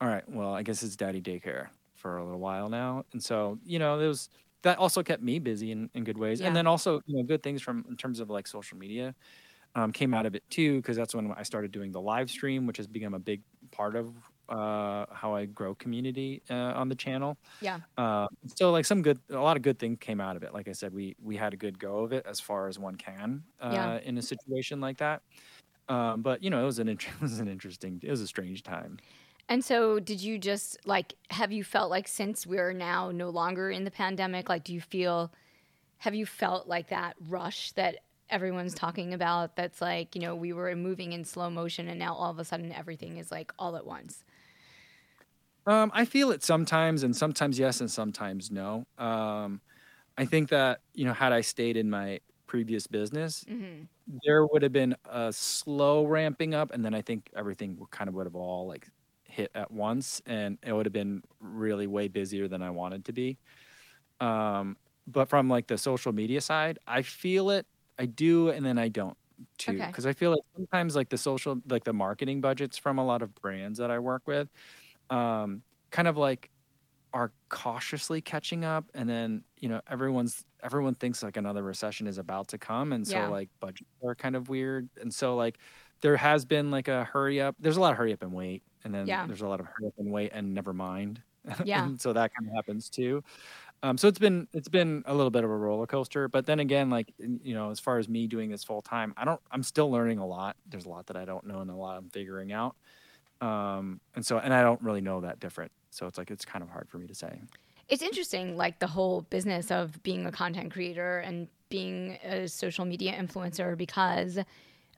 all right, well, I guess it's daddy daycare for a little while now, and so you know, it was that also kept me busy in, in good ways, Yeah. and then also you know, good things from in terms of like social media um, came out of it too, because that's when I started doing the live stream, which has become a big part of uh, how I grow community uh, on the channel. Yeah. Uh, so like some good, a lot of good things came out of it. Like I said, we we had a good go of it as far as one can uh, Yeah. in a situation like that. Um, but you know, it was an <laughs> it was an interesting, it was a strange time. And so, did you just like, have you felt like since we're now no longer in the pandemic, like, do you feel, have you felt like that rush that everyone's talking about? That's like, you know, we were moving in slow motion and now all of a sudden everything is like all at once. Um, I feel it sometimes, and sometimes yes, and sometimes no. Um, I think that you know, had I stayed in my previous business, hmm there would have been a slow ramping up, and then I think everything kind of would have all like hit at once, and it would have been really way busier than I wanted to be. Um, but from like the social media side, I feel it, I do, and then I don't too, Okay. because I feel like sometimes like the social, like the marketing budgets from a lot of brands that I work with, um, kind of like are cautiously catching up and then you know everyone's everyone thinks like another recession is about to come and so Yeah. like budgets are kind of weird and so like there has been like a hurry up there's a lot of hurry up and wait and then Yeah. there's a lot of hurry up and wait and never mind <laughs> Yeah. and so that kind of happens too um, so it's been it's been a little bit of a roller coaster but then again like you know as far as me doing this full time i don't i'm still learning a lot there's a lot that i don't know and a lot i'm figuring out um, and so and i don't really know that different so it's like it's kind of hard for me to say It's interesting, like the whole business of being a content creator and being a social media influencer, because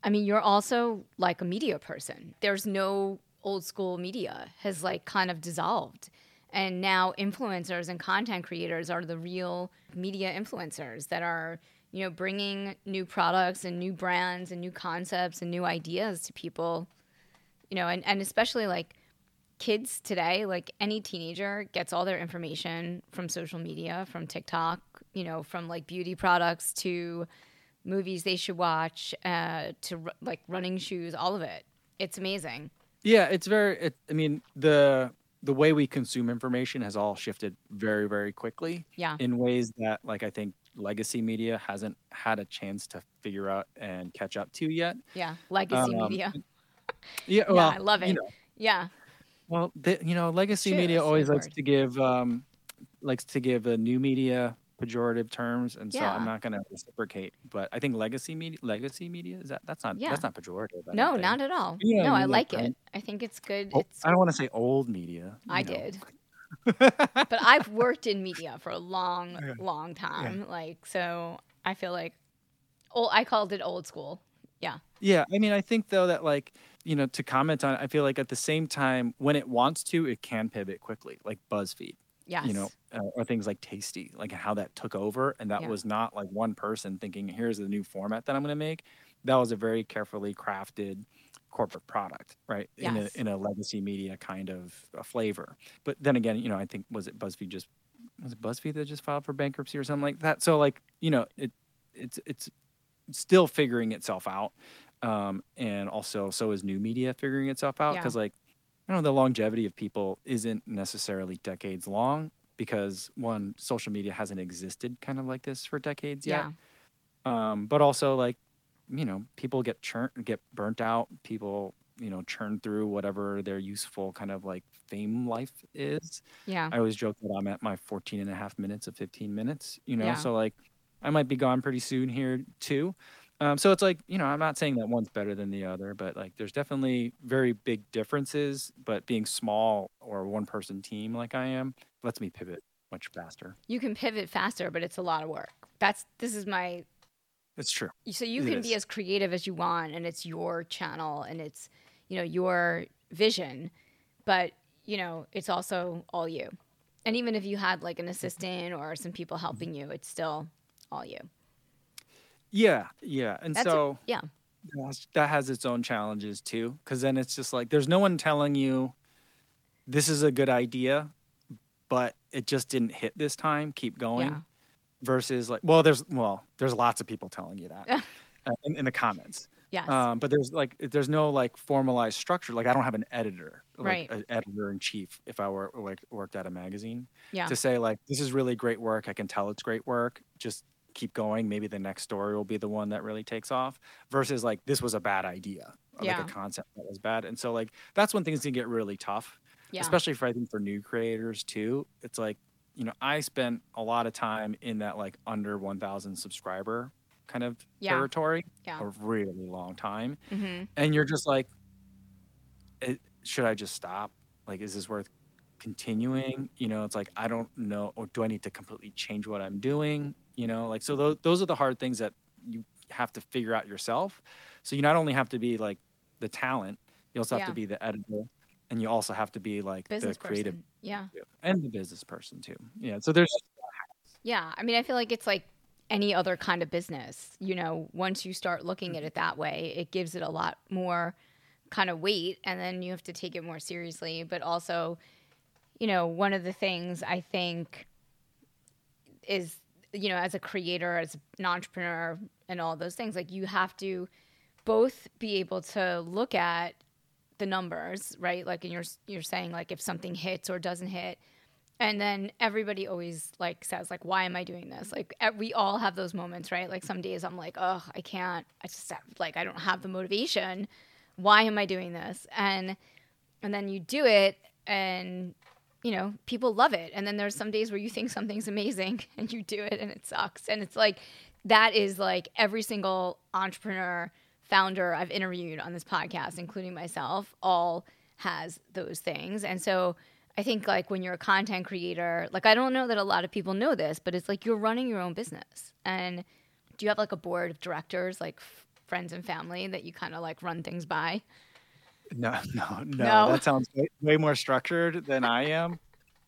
I mean, you're also like a media person. There's no old school media, has like kind of dissolved. And now influencers and content creators are the real media influencers that are, you know, bringing new products and new brands and new concepts and new ideas to people, you know, and, and especially like kids today, like any teenager, gets all their information from social media, from TikTok, you know, from like beauty products to movies they should watch, uh, to r- like running shoes, all of it. It's amazing. Yeah, it's very. It, I mean, the the way we consume information has all shifted very, very quickly Yeah. in ways that, like, I think legacy media hasn't had a chance to figure out and catch up to yet. Yeah. Legacy Um, media. <laughs> Yeah, Yeah, I love you it. know, Yeah. Well, the, you know, legacy True, media always likes word. to give um, likes to give a new media pejorative terms, and so Yeah. I'm not going to reciprocate. But I think legacy media, legacy media is that that's not Yeah. that's not pejorative. I No, not at all. Yeah, no, I like, it. I think it's good. Oh, It's I don't want to say old media. I know. did. <laughs> but I've worked in media for a long, <laughs> Yeah. long time. Like, so I feel like, old, I called it old school. Yeah. Yeah, I mean, I think though that like you know to comment on, I feel like at the same time when it wants to, it can pivot quickly, like BuzzFeed, Yes. you know, uh, or things like Tasty, like how that took over, and that Yeah. was not like one person thinking, here's the new format that I'm going to make. That was a very carefully crafted corporate product, right? In Yes. a in a legacy media kind of a flavor. But then again, you know, I think was it BuzzFeed just was it BuzzFeed that just filed for bankruptcy or something like that? So like, you know, it it's it's still figuring itself out. Um, and also so is new media figuring itself out Yeah. because like I don't know the longevity of people isn't necessarily decades long because one social media hasn't existed kind of like this for decades yet. Yeah. Um, but also like you know people get churn get burnt out. People you know churn through whatever their useful kind of like fame life is. Yeah. I always joke that I'm at my 14 and a half minutes of 15 minutes, you know, Yeah. so like I might be gone pretty soon here too. Um, so it's like, you know, I'm not saying that one's better than the other, but like there's definitely very big differences. But being small or one person team like I am lets me pivot much faster. You can pivot faster, but it's a lot of work. That's, this is my, It's true. so you It can be as creative as you want and it's your channel and it's, you know, your vision, but, you know, it's also all you. And even if you had like an <laughs> assistant or some people helping you, it's still all you. Yeah. Yeah. And That's a- so yeah. that's- that has its own challenges too. Cause then it's just like there's no one telling you this is a good idea, but it just didn't hit this time. Keep going. Yeah. versus like well there's well there's lots of people telling you that <laughs> uh, in, in the comments Yes. Um, but there's like there's no like formalized structure. Like I don't have an editor, like Right. an editor in chief. If I were like worked at a magazine, yeah. to say like this is really great work. I can tell it's great work. Just keep going. Maybe the next story will be the one that really takes off. Versus like this was a bad idea, or Yeah. like a concept that was bad. And so like that's when things can get really tough, yeah. especially for I think for new creators too. It's like you know I spent a lot of time in that like under 1,000 subscriber kind of Yeah. territory Yeah. a really long time mm-hmm. and you're just like it, should i just stop like is this worth continuing you know it's like i don't know or do i need to completely change what i'm doing you know like so those, those are the hard things that you have to figure out yourself so you not only have to be like the talent you also have Yeah. to be the editor and you also have to be like Business the creative person. Yeah. and the business person too yeah so there's Yeah, I mean, I feel like it's like any other kind of business. You know, once you start looking at mm-hmm. it that way, it gives it a lot more kind of weight, and then you have to take it more seriously. But also, you know, one of the things I think is, you know, as a creator, as an entrepreneur, and all those things, like you have to both be able to look at the numbers, right? Like, and you're you're saying like if something hits or doesn't hit, and then everybody always like says like why am i doing this? Like we all have those moments right? Like some days i'm like oh i can't i just have, like i don't have the motivation. Why am i doing this? And and then you do it and you know people love it and then there's some days where you think something's amazing <laughs> and you do it and it sucks and it's like that is like every single entrepreneur founder i've interviewed on this podcast including myself all has those things and so I think like when you're a content creator, like I don't know that a lot of people know this, but it's like you're running your own business. And do you have like a board of directors, like f- friends and family that you kind of like run things by? No, <laughs> no, no. No? That sounds way, way more structured than I am.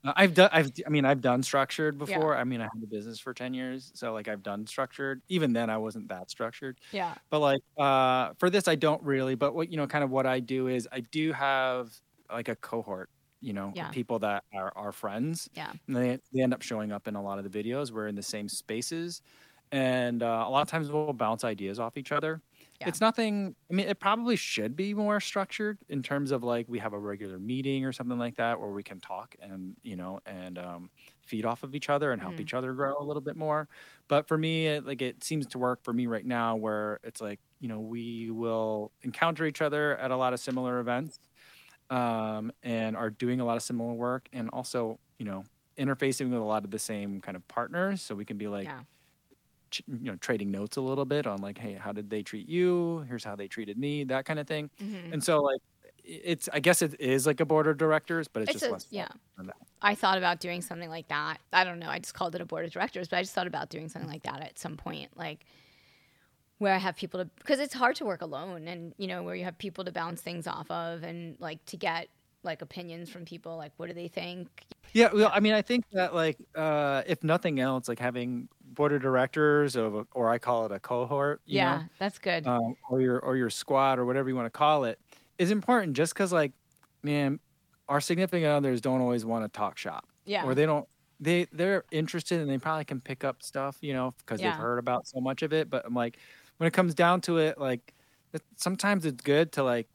Uh, I've done. I've. I mean, I've done structured Yeah. before. I mean, I had a business for ten years, so like I've done structured. Even then, I wasn't that structured. Yeah. But like uh, for this, I don't really. But what you know, kind of what I do is I do have like a cohort. You know, Yeah. people that are our friends. Yeah. And they they end up showing up in a lot of the videos. We're in the same spaces, and uh, a lot of times we'll bounce ideas off each other. Yeah. It's nothing. I mean, it probably should be more structured in terms of like we have a regular meeting or something like that where we can talk and you know and um, feed off of each other and help Mhm. each other grow a little bit more. But for me, it, like it seems to work for me right now, where it's like you know we will encounter each other at a lot of similar events, um, and are doing a lot of similar work, and also you know interfacing with a lot of the same kind of partners, so we can be like Yeah. You know trading notes a little bit on like hey how did they treat you here's how they treated me that kind of thing Mhm. and so like it's i guess it is like a board of directors but it's, It's just a- less yeah. formal than that. I thought about doing something like that. I don't know. I just called it a board of directors, but I just thought about doing something like that at some point, like where I have people to because it's hard to work alone, and you know where you have people to bounce things off of, and like to get like opinions from people, like what do they think? yeah well i mean i think that like uh if nothing else like having board of directors of a, or i call it a cohort you yeah, know, that's good. um, or your or your squad or whatever you want to call it is important just because like man our significant others don't always want to talk shop yeah, or they don't they they're interested and they probably can pick up stuff you know because Yeah. they've heard about so much of it but i'm like when it comes down to it like sometimes it's good to like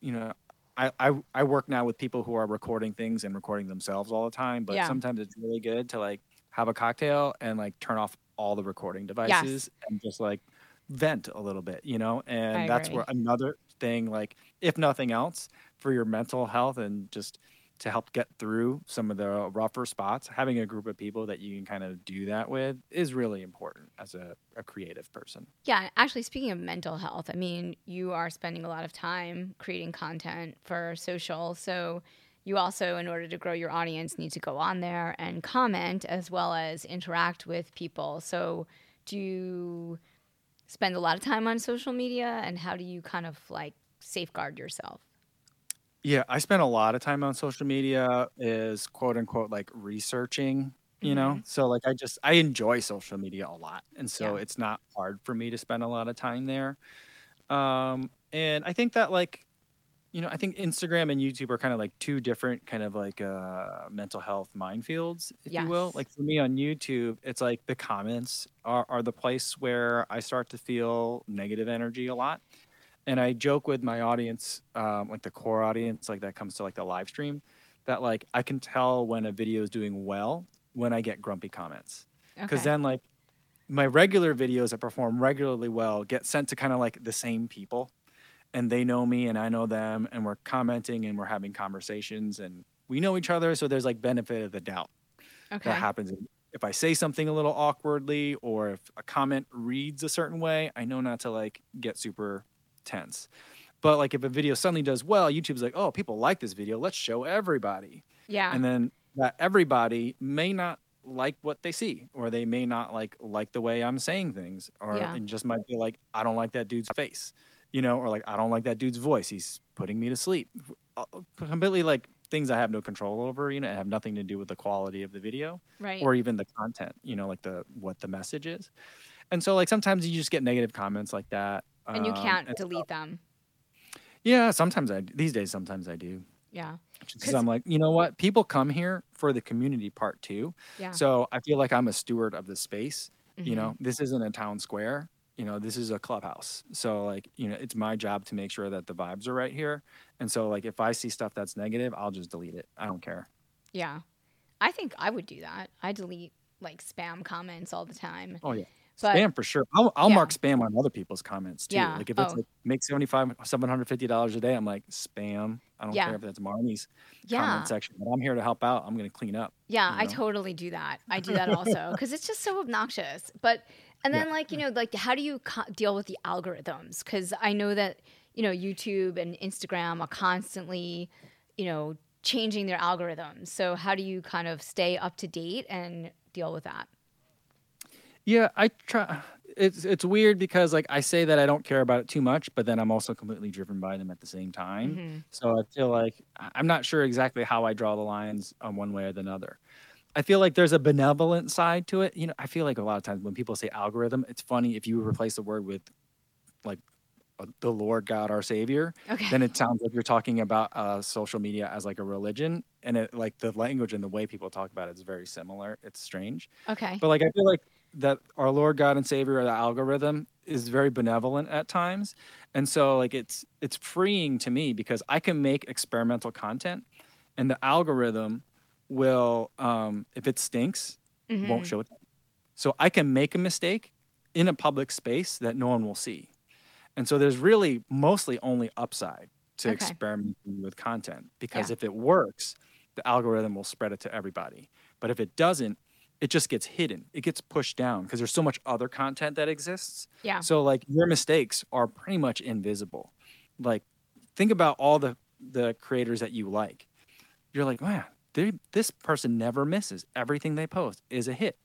you know I, I i work now with people who are recording things and recording themselves all the time but Yeah. sometimes it's really good to like have a cocktail and like turn off all the recording devices and just like vent a little bit you know and I that's agree. where another thing like if nothing else for your mental health and just to help get through some of the rougher spots having a group of people that you can kind of do that with is really important as a, a creative person Yeah, actually, speaking of mental health, I mean, you are spending a lot of time creating content for social. So, you also, in order to grow your audience, need to go on there and comment as well as interact with people. So, do you spend a lot of time on social media and how do you kind of like safeguard yourself? yeah i spend a lot of time on social media is quote unquote like researching you know so like i just i enjoy social media a lot and so Yeah. it's not hard for me to spend a lot of time there um and i think that like you know i think instagram and youtube are kind of like two different kind of like uh mental health minefields if you will. Like for me on youtube it's like the comments are, are the place where i start to feel negative energy a lot and I joke with my audience, um, like the core audience, like that comes to like the live stream, that like I can tell when a video is doing well when I get grumpy comments, because Okay. then like my regular videos that perform regularly well get sent to kind of like the same people, and they know me and I know them, and we're commenting and we're having conversations and we know each other, so there's like benefit of the doubt Okay. that happens if I say something a little awkwardly or if a comment reads a certain way, I know not to like get super tense. But like if a video suddenly does well, YouTube's like, "Oh, people like this video. Let's show everybody." Yeah. And then that everybody may not like what they see or they may not like like the way I'm saying things or Yeah. it just might be like, "I don't like that dude's face." You know, or like, "I don't like that dude's voice. He's putting me to sleep." Uh, Completely like things I have no control over, you know, have nothing to do with the quality of the video right. or even the content, you know, like the what the message is. And so like sometimes you just get negative comments like that. and you um, can't and- delete them. Yeah, sometimes I these days sometimes I do. Yeah. Because I'm like, you know what? People come here for the community part too. Yeah. So I feel like I'm a steward of the space. You Mhm. know, this isn't a town square. You know, this is a clubhouse. So like, you know, it's my job to make sure that the vibes are right here. And so like if I see stuff that's negative, I'll just delete it. I don't care. Yeah. I think I would do that. I delete like spam comments all the time. Oh yeah. But spam for sure. I'll, I'll Yeah. mark spam on other people's comments too. Yeah. Like if it's Oh. like make 75 $750 a day, I'm like spam. I don't Yeah. care if that's Marni's yeah. comment section, but I'm here to help out. I'm going to clean up. Yeah, you I totally do that. I do that <laughs> also because it's just so obnoxious. But and Yeah. then like you know like how do you co- deal with the algorithms? Because I know that you know YouTube and Instagram are constantly you know changing their algorithms. So how do you kind of stay up to date and deal with that? Yeah, I try. It's it's weird because like I say that I don't care about it too much, but then I'm also completely driven by them at the same time. Mhm. So I feel like I'm not sure exactly how I draw the lines on one way or the other. I feel like there's a benevolent side to it. You know, I feel like a lot of times when people say algorithm, it's funny if you replace the word with like uh, the Lord God our Savior, Okay. then it sounds like you're talking about uh, social media as like a religion, and it like the language and the way people talk about it is very similar. It's strange. okay. But like I feel like that our Lord God and Savior, the algorithm, is very benevolent at times, and so like it's it's freeing to me because I can make experimental content, and the algorithm will, um, if it stinks, Mhm. won't show it. So I can make a mistake in a public space that no one will see, and so there's really mostly only upside to Okay. experimenting with content because Yeah. if it works, the algorithm will spread it to everybody. But if it doesn't, it just gets hidden. It gets pushed down because there's so much other content that exists. Yeah. So like your mistakes are pretty much invisible. Like think about all the the creators that you like. You're like, man, they, this person never misses. Everything they post is a hit.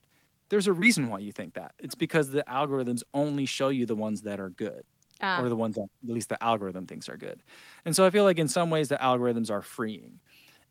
There's a reason why you think that. It's because the algorithms only show you the ones that are good Ah, or the ones that at least the algorithm thinks are good. And so I feel like in some ways the algorithms are freeing.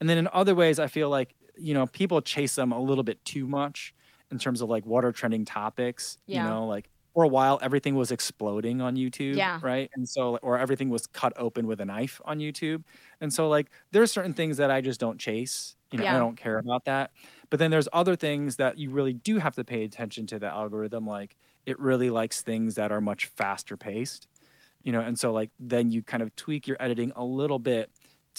And then in other ways I feel like, you know, people chase them a little bit too much in terms of like what are trending topics, Yeah. you know, like for a while everything was exploding on YouTube, Yeah. right? And so or everything was cut open with a knife on YouTube. And so like there's certain things that I just don't chase, you know, Yeah. I don't care about that. But then there's other things that you really do have to pay attention to the algorithm like it really likes things that are much faster paced you know and so like then you kind of tweak your editing a little bit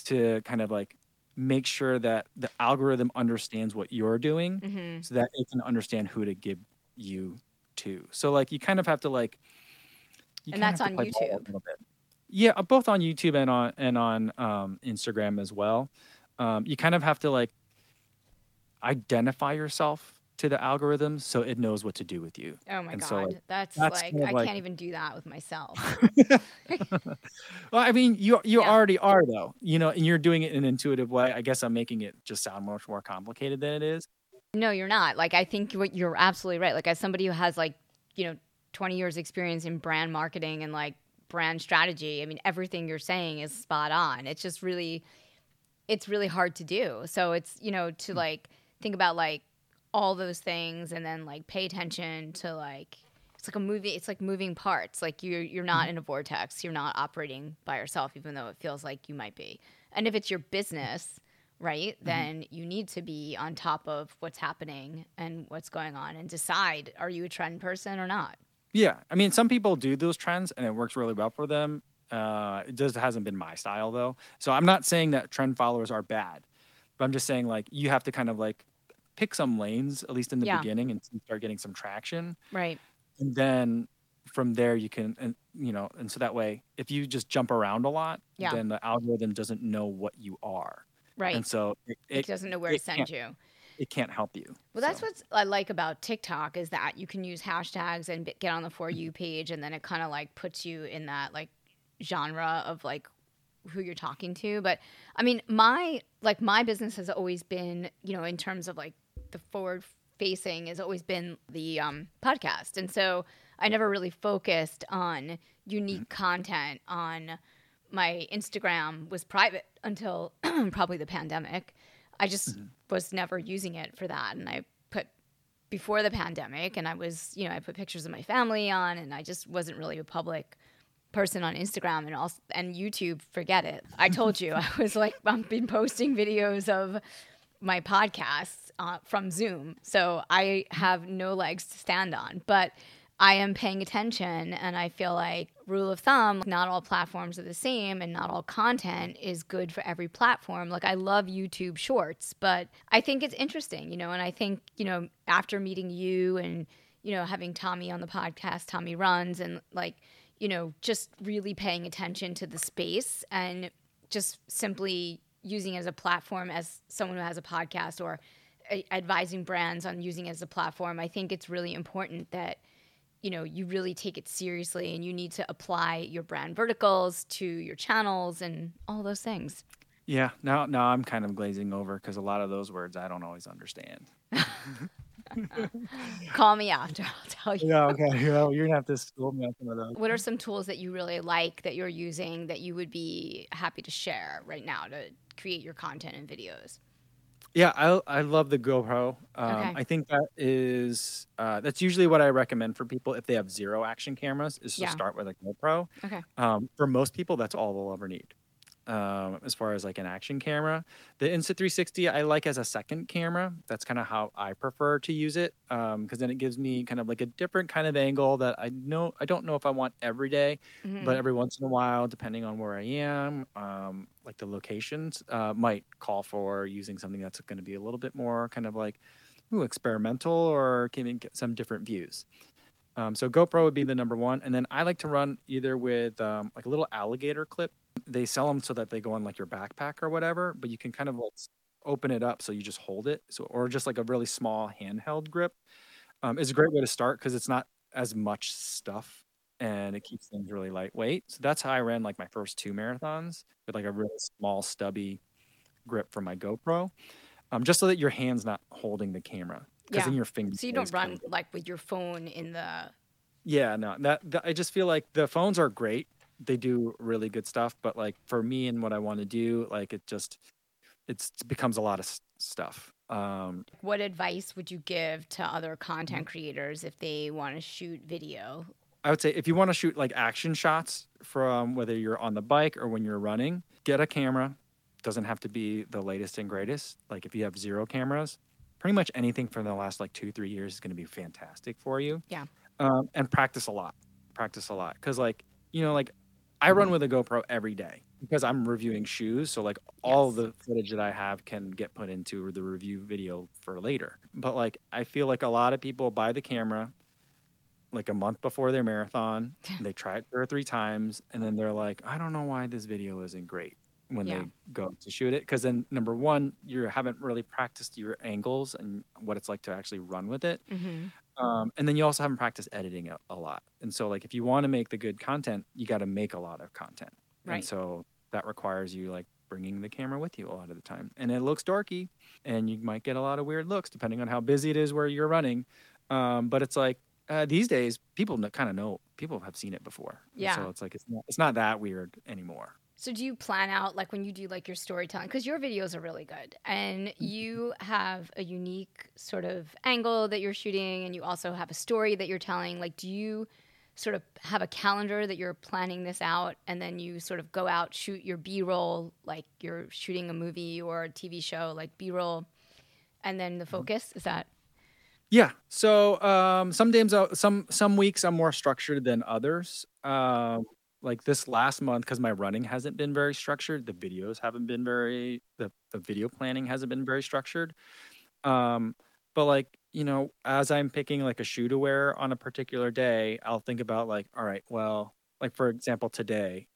to kind of like make sure that the algorithm understands what you're doing mhm. so that it can understand who to give you to so like you kind of have to like you And that's on play ball a YouTube. yeah uh, both on youtube and on and on um, instagram as well um, you kind of have to like identify yourself to the algorithm so it knows what to do with you Oh my And god, so, like, that's, that's like I like- can't even do that with myself. <laughs> Well, I mean, you you Yeah. already are though, you know, and you're doing it in an intuitive way. I guess I'm making it just sound much more complicated than it is. No, you're not. Like I think what you're absolutely right. Like as somebody who has like, you know, 20 years experience in brand marketing and like brand strategy, I mean everything you're saying is spot on. It's just really it's really hard to do. So it's, you know, to hmm. like think about like all those things and then like pay attention to like it's like a movie it's like moving parts like you're you're not hmm. in a vortex you're not operating by yourself even though it feels like you might be and if it's your business right then you need to be on top of what's happening and what's going on and decide are you a trend person or not Yeah, I mean, some people do those trends and it works really well for them, Uh, it just hasn't been my style though. So I'm not saying that trend followers are bad, but I'm just saying like you have to kind of like pick some lanes at least in the Yeah. beginning and start getting some traction, Right. and then from there you can and you know and so that way if you just jump around a lot, Yeah. then the algorithm doesn't know what you are, Right. and so it, it, it, doesn't know where to send you. it can't help you. Well, that's So, what I like about TikTok is that you can use hashtags and get on the for you page, and then it kind of like puts you in that like genre of like who you're talking to. But I mean, my like my business has always been, you know, in terms of like the forward facing has always been the um, podcast, and so I never really focused on unique content on my Instagram was private until <clears throat> probably the pandemic. I just was never using it for that. And I put before the pandemic and I was, you know, I put pictures of my family on and I just wasn't really a public person on Instagram and also and YouTube, forget it. I told you I was like <laughs> I've been posting videos of my podcasts uh, from Zoom. So I have no legs to stand on, but I am paying attention and I feel like rule of thumb, not all platforms are the same and not all content is good for every platform. Like I love YouTube shorts, but I think it's interesting, you know, and I think, you know, after meeting you and, you know, having Tommy on the podcast, Tommy runs and like, you know, just really paying attention to the space and just simply using it as a platform as someone who has a podcast or advising brands on using it as a platform. I think it's really important that you know you really take it seriously and you need to apply your brand verticals to your channels and all those things yeah, now now I'm kind of glazing over because a lot of those words I don't always understand. <laughs> call me after i'll tell you Yeah, okay. Yeah, you're gonna have to school me on some of those. what are some tools that you really like that you're using that you would be happy to share right now to create your content and videos Yeah, I I love the GoPro. Um, Okay. I think that is uh, that's usually what I recommend for people if they have zero action cameras is to Yeah. start with a GoPro. okay Um, for most people, that's all they'll ever need. Um, as far as like an action camera, the Insta360 I like as a second camera. That's kind of how I prefer to use it because then it gives me kind of like a different kind of angle that I know I don't know if I want every day, Mhm. but every once in a while, depending on where I am, um, like the locations, uh, might call for using something that's going to be a little bit more kind of like ooh, experimental or can get some different views. Um, so GoPro would be the number one, and then I like to run either with um, like a little alligator clip. They sell them so that they go on like your backpack or whatever, but you can kind of like open it up so you just hold it. So or just like a really small handheld grip um, is a great way to start because it's not as much stuff and it keeps things really lightweight. So that's how I ran like my first two marathons with like a really small stubby grip for my GoPro, um, just so that your hand's not holding the camera because Yeah. then your fingers. so you don't run like with your phone in the Yeah, no, that, that I just feel like the phones are great. They do really good stuff, but like for me and what I want to do, like it just it's it becomes a lot of stuff. Um, what advice would you give to other Mm-hmm. content creators if they want to shoot video I would say if you want to shoot like action shots from whether you're on the bike or when you're running, get a camera. Doesn't have to be the latest and greatest. Like if you have zero cameras, pretty much anything from the last like two three years is going to be fantastic for you. Yeah. Um, and practice a lot. Practice a lot because like you know like I run with a GoPro every day because I'm reviewing shoes. So like all Yes. the footage that I have can get put into the review video for later. But like I feel like a lot of people buy the camera like a month before their marathon. they try it two or three times, and then they're like, I don't know why this video isn't great when Yeah. they go to shoot it. Because then, number one, you haven't really practiced your angles and what it's like to actually run with it. mm-hmm. Um, and then you also haven't practiced editing a, a lot. And so, like, if you want to make the good content, you got to make a lot of content. Right. And so that requires you like bringing the camera with you a lot of the time. And it looks dorky, and you might get a lot of weird looks depending on how busy it is where you're running. Um, but it's like uh, these days, people kind of know. People have seen it before. And So it's like it's not it's not that weird anymore. So do you plan out like when you do like your storytelling? Because your videos are really good and you have a unique sort of angle that you're shooting and you also have a story that you're telling. Like do you sort of have a calendar that you're planning this out and then you sort of go out shoot your B-roll like you're shooting a movie or a TV show like B-roll and then the focus? Is that Yeah. So um, some days, some some weeks I'm more structured than others. Um, like this last month because my running hasn't been very structured the videos haven't been very the, the video planning hasn't been very structured um but like you know as i'm picking like a shoe to wear on a particular day i'll think about like all right well like for example today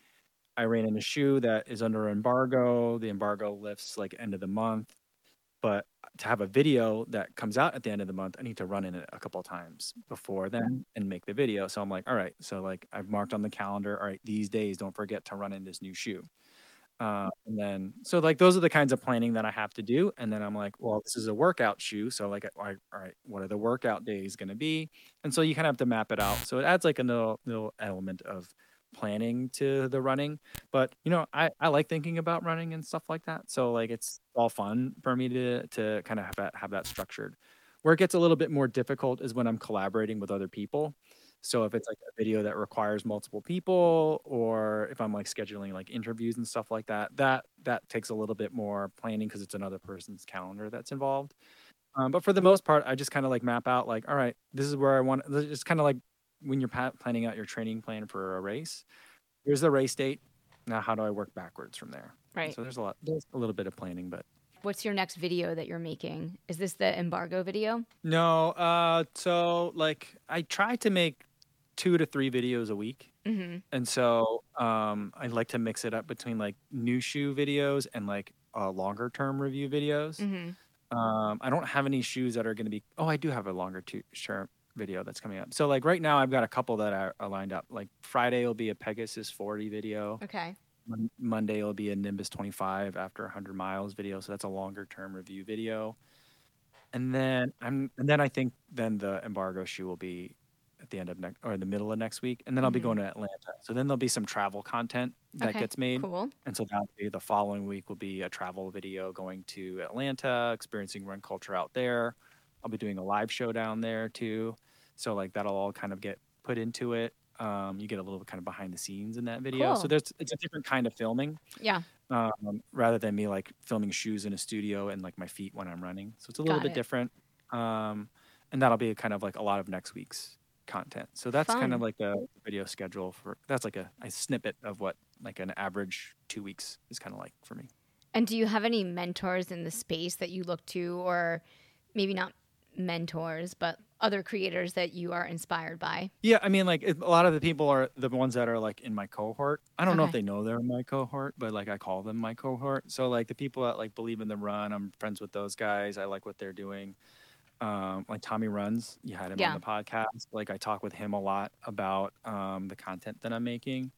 i ran in a shoe that is under embargo the embargo lifts like end of the month but to have a video that comes out at the end of the month, I need to run in it a couple of times before then and make the video. So I'm like, all right, so like I've marked on the calendar, all right, these days, don't forget to run in this new shoe. Uh, and then, so like those are the kinds of planning that I have to do. And then I'm like, well, this is a workout shoe. So like, all right, all right what are the workout days going to be? And so you kind of have to map it out. So it adds like a little, little element of planning to the running. But you know, I, I like thinking about running and stuff like that. So like it's all fun for me to to kind of have that have that structured. Where it gets a little bit more difficult is when I'm collaborating with other people. So if it's like a video that requires multiple people, or if I'm like scheduling like interviews and stuff like that, that that takes a little bit more planning because it's another person's calendar that's involved. Um, but for the most part, I just kind of like map out like, all right, this is where I want. It's kind of like when you're planning out your training plan for a race, here's the race date. Now, how do I work backwards from there? Right. So there's a lot, there's a little bit of planning, but. What's your next video that you're making? Is this the embargo video? No. Uh, so like I try to make two to three videos a week. Mm-hmm. And so um, I like to mix it up between like new shoe videos and like uh, longer term review videos. Mm-hmm. Um, I don't have any shoes that are going to be. Oh, I do have a longer term video that's coming up. So like right now, I've got a couple that are, are lined up. Like Friday will be a Pegasus 40 video. Okay. Mon- Monday will be a Nimbus 25 after 100 miles video. So that's a longer term review video. And then I'm and then I think then the embargo shoe will be at the end of next or the middle of next week, and then I'll be going mm-hmm. to Atlanta. So then there'll be some travel content that okay, gets made. Cool. And so that'll be the following week will be a travel video going to Atlanta, experiencing run culture out there. I'll be doing a live show down there too. So like that'll all kind of get put into it. Um, you get a little kind of behind the scenes in that video. Cool. So there's it's a different kind of filming. Yeah. Um, rather than me like filming shoes in a studio and like my feet when I'm running. So it's a little Got bit it. different. Um, and that'll be kind of like a lot of next week's content. So that's Fun. kind of like a video schedule for that's like a, a snippet of what like an average two weeks is kind of like for me. And do you have any mentors in the space that you look to, or maybe not mentors, but other creators that you are inspired by? Yeah, I mean, like a lot of the people are the ones that are like in my cohort. I don't know if they know they're in my cohort, but like I call them my cohort. So like the people that like believe in the run, I'm friends with those guys. I like what they're doing. Um, like Tommy runs, you had him Yeah. on the podcast. Like I talk with him a lot about um, the content that I'm making,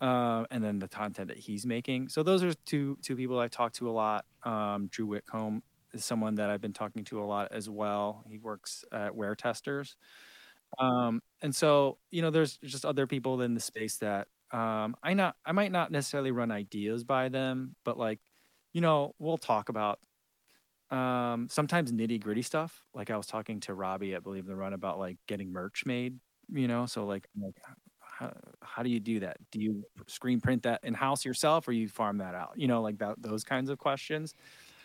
uh, and then the content that he's making. So those are two two people I talk to a lot. Um, Drew Whitcomb is someone that I've been talking to a lot as well. He works at WearTesters. Um, and so, you know, there's just other people in the space that um, I not I might not necessarily run ideas by them, but like, you know, we'll talk about um, sometimes nitty gritty stuff. Like I was talking to Robbie at Believe the Run about like getting merch made, you know, so like, like how, how do you do that? Do you screen print that in house yourself or you farm that out? You know, like that, those kinds of questions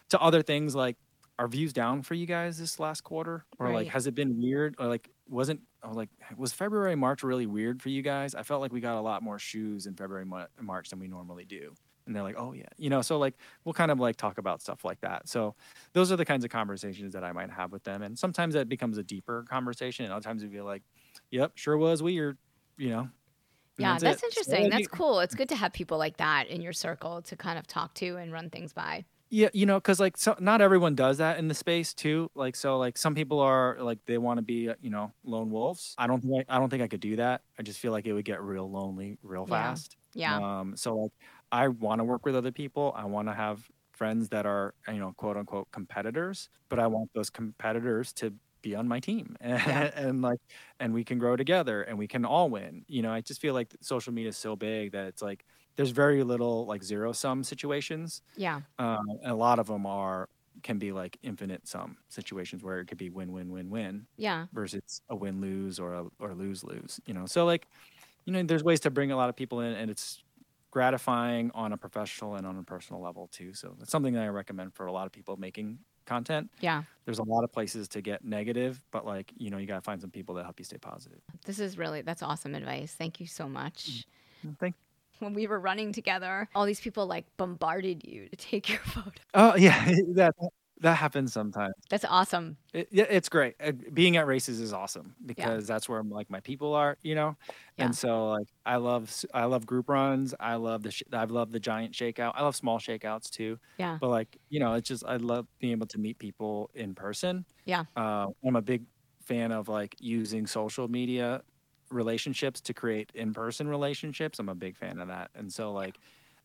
to other things like are views down for you guys this last quarter or like has it been weird or like wasn't I was like was February March really weird for you guys? I felt like we got a lot more shoes in February Mar- March than we normally do. And they're like, "Oh yeah." You know, so like we'll kind of like talk about stuff like that. So those are the kinds of conversations that I might have with them and sometimes that becomes a deeper conversation and other times we be like, "Yep, sure was weird." You know. And Yeah, it. that's interesting. like, That's cool. It's good to have people like that in your circle to kind of talk to and run things by. Yeah, you know, because like so, not everyone does that in the space too. Like so, like some people are like they want to be, uh, you know, lone wolves. I don't think I, I don't think I could do that. I just feel like it would get real lonely real Yeah. fast. Yeah. Um. So like, I want to work with other people. I want to have friends that are you know quote unquote competitors, but I want those competitors to be on my team and, <laughs> Yeah. and like and we can grow together and we can all win. You know, I just feel like social media is so big that it's like there's very little like zero sum situations yeah. um, and a lot of them are can be like infinite sum situations where it could be win win win win Yeah. versus a win lose or a or lose lose you know so like you know there's ways to bring a lot of people in and it's gratifying on a professional and on a personal level too so it's something that i recommend for a lot of people making content Yeah. there's a lot of places to get negative but like you know you got to find some people that help you stay positive This is really that's awesome advice. Thank you so much. Thank. When we were running together, all these people like bombarded you to take your <laughs> photo. Oh yeah, <laughs> that that happens sometimes. That's awesome. It, yeah, it's great. Uh, Being at races is awesome because that's where like my people are, you know. Yeah. And so like I love I love group runs. I love the sh- I love the giant shakeout. I love small shakeouts too. Yeah. But like you know, it's just I love being able to meet people in person. Yeah. Uh, I'm a big fan of like using social media relationships to create in-person relationships. I'm a big fan of that. And so like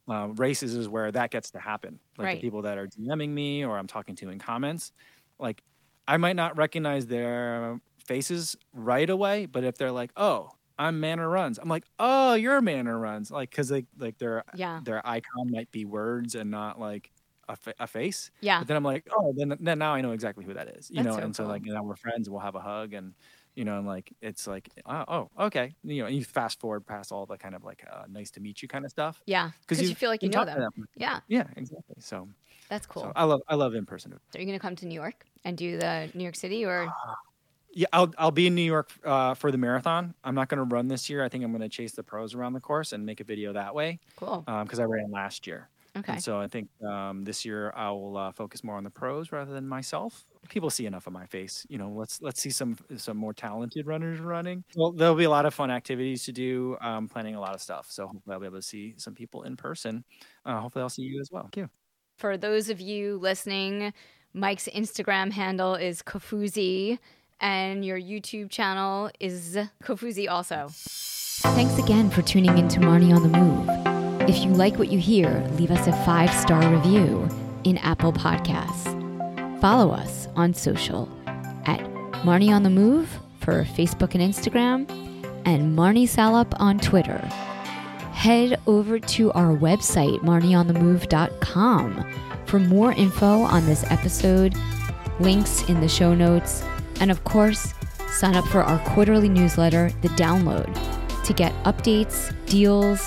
um, races is where that gets to happen. Like Right. the people that are DMing me or I'm talking to in comments, like I might not recognize their faces right away, but if they're like, "Oh, I'm Manor Runs," I'm like, "Oh, you're Manor Runs," like because they like their Yeah. their icon might be words and not like a, fa- a face. Yeah. But then I'm like, oh, then then now I know exactly who that is. You That's know, so and so cool. like now we're friends. We'll have a hug and. You know, and like it's like, oh, oh, okay. You know, and you fast forward past all the kind of like uh, nice to meet you kind of stuff Yeah. Because you, feel like you can know to them. Yeah. Yeah, exactly. So, That's cool. so I love I love in person. So are you going to come to New York and do the New York City or? <sighs> Yeah, I'll I'll be in New York uh, for the marathon. I'm not going to run this year. I think I'm going to chase the pros around the course and make a video that way Cool. because I ran last year. Okay. And so I think um, this year I will uh, focus more on the pros rather than myself. People see enough of my face. You know, let's let's see some some more talented runners running. Well, there'll be a lot of fun activities to do. Um, planning a lot of stuff. So hopefully I'll be able to see some people in person. Uh, hopefully I'll see you as well. Thank you. For those of you listening, Mike's Instagram handle is Kofuzi and your YouTube channel is Kofuzi also. Thanks again for tuning in to Marni on the Move. If you like what you hear, leave us a five star review in Apple Podcasts. Follow us on social at Marni on the Move for Facebook and Instagram, and Marni Salup on Twitter. Head over to our website, marnionthemove.com, for more info on this episode, links in the show notes, and of course, sign up for our quarterly newsletter, The Download, to get updates, deals,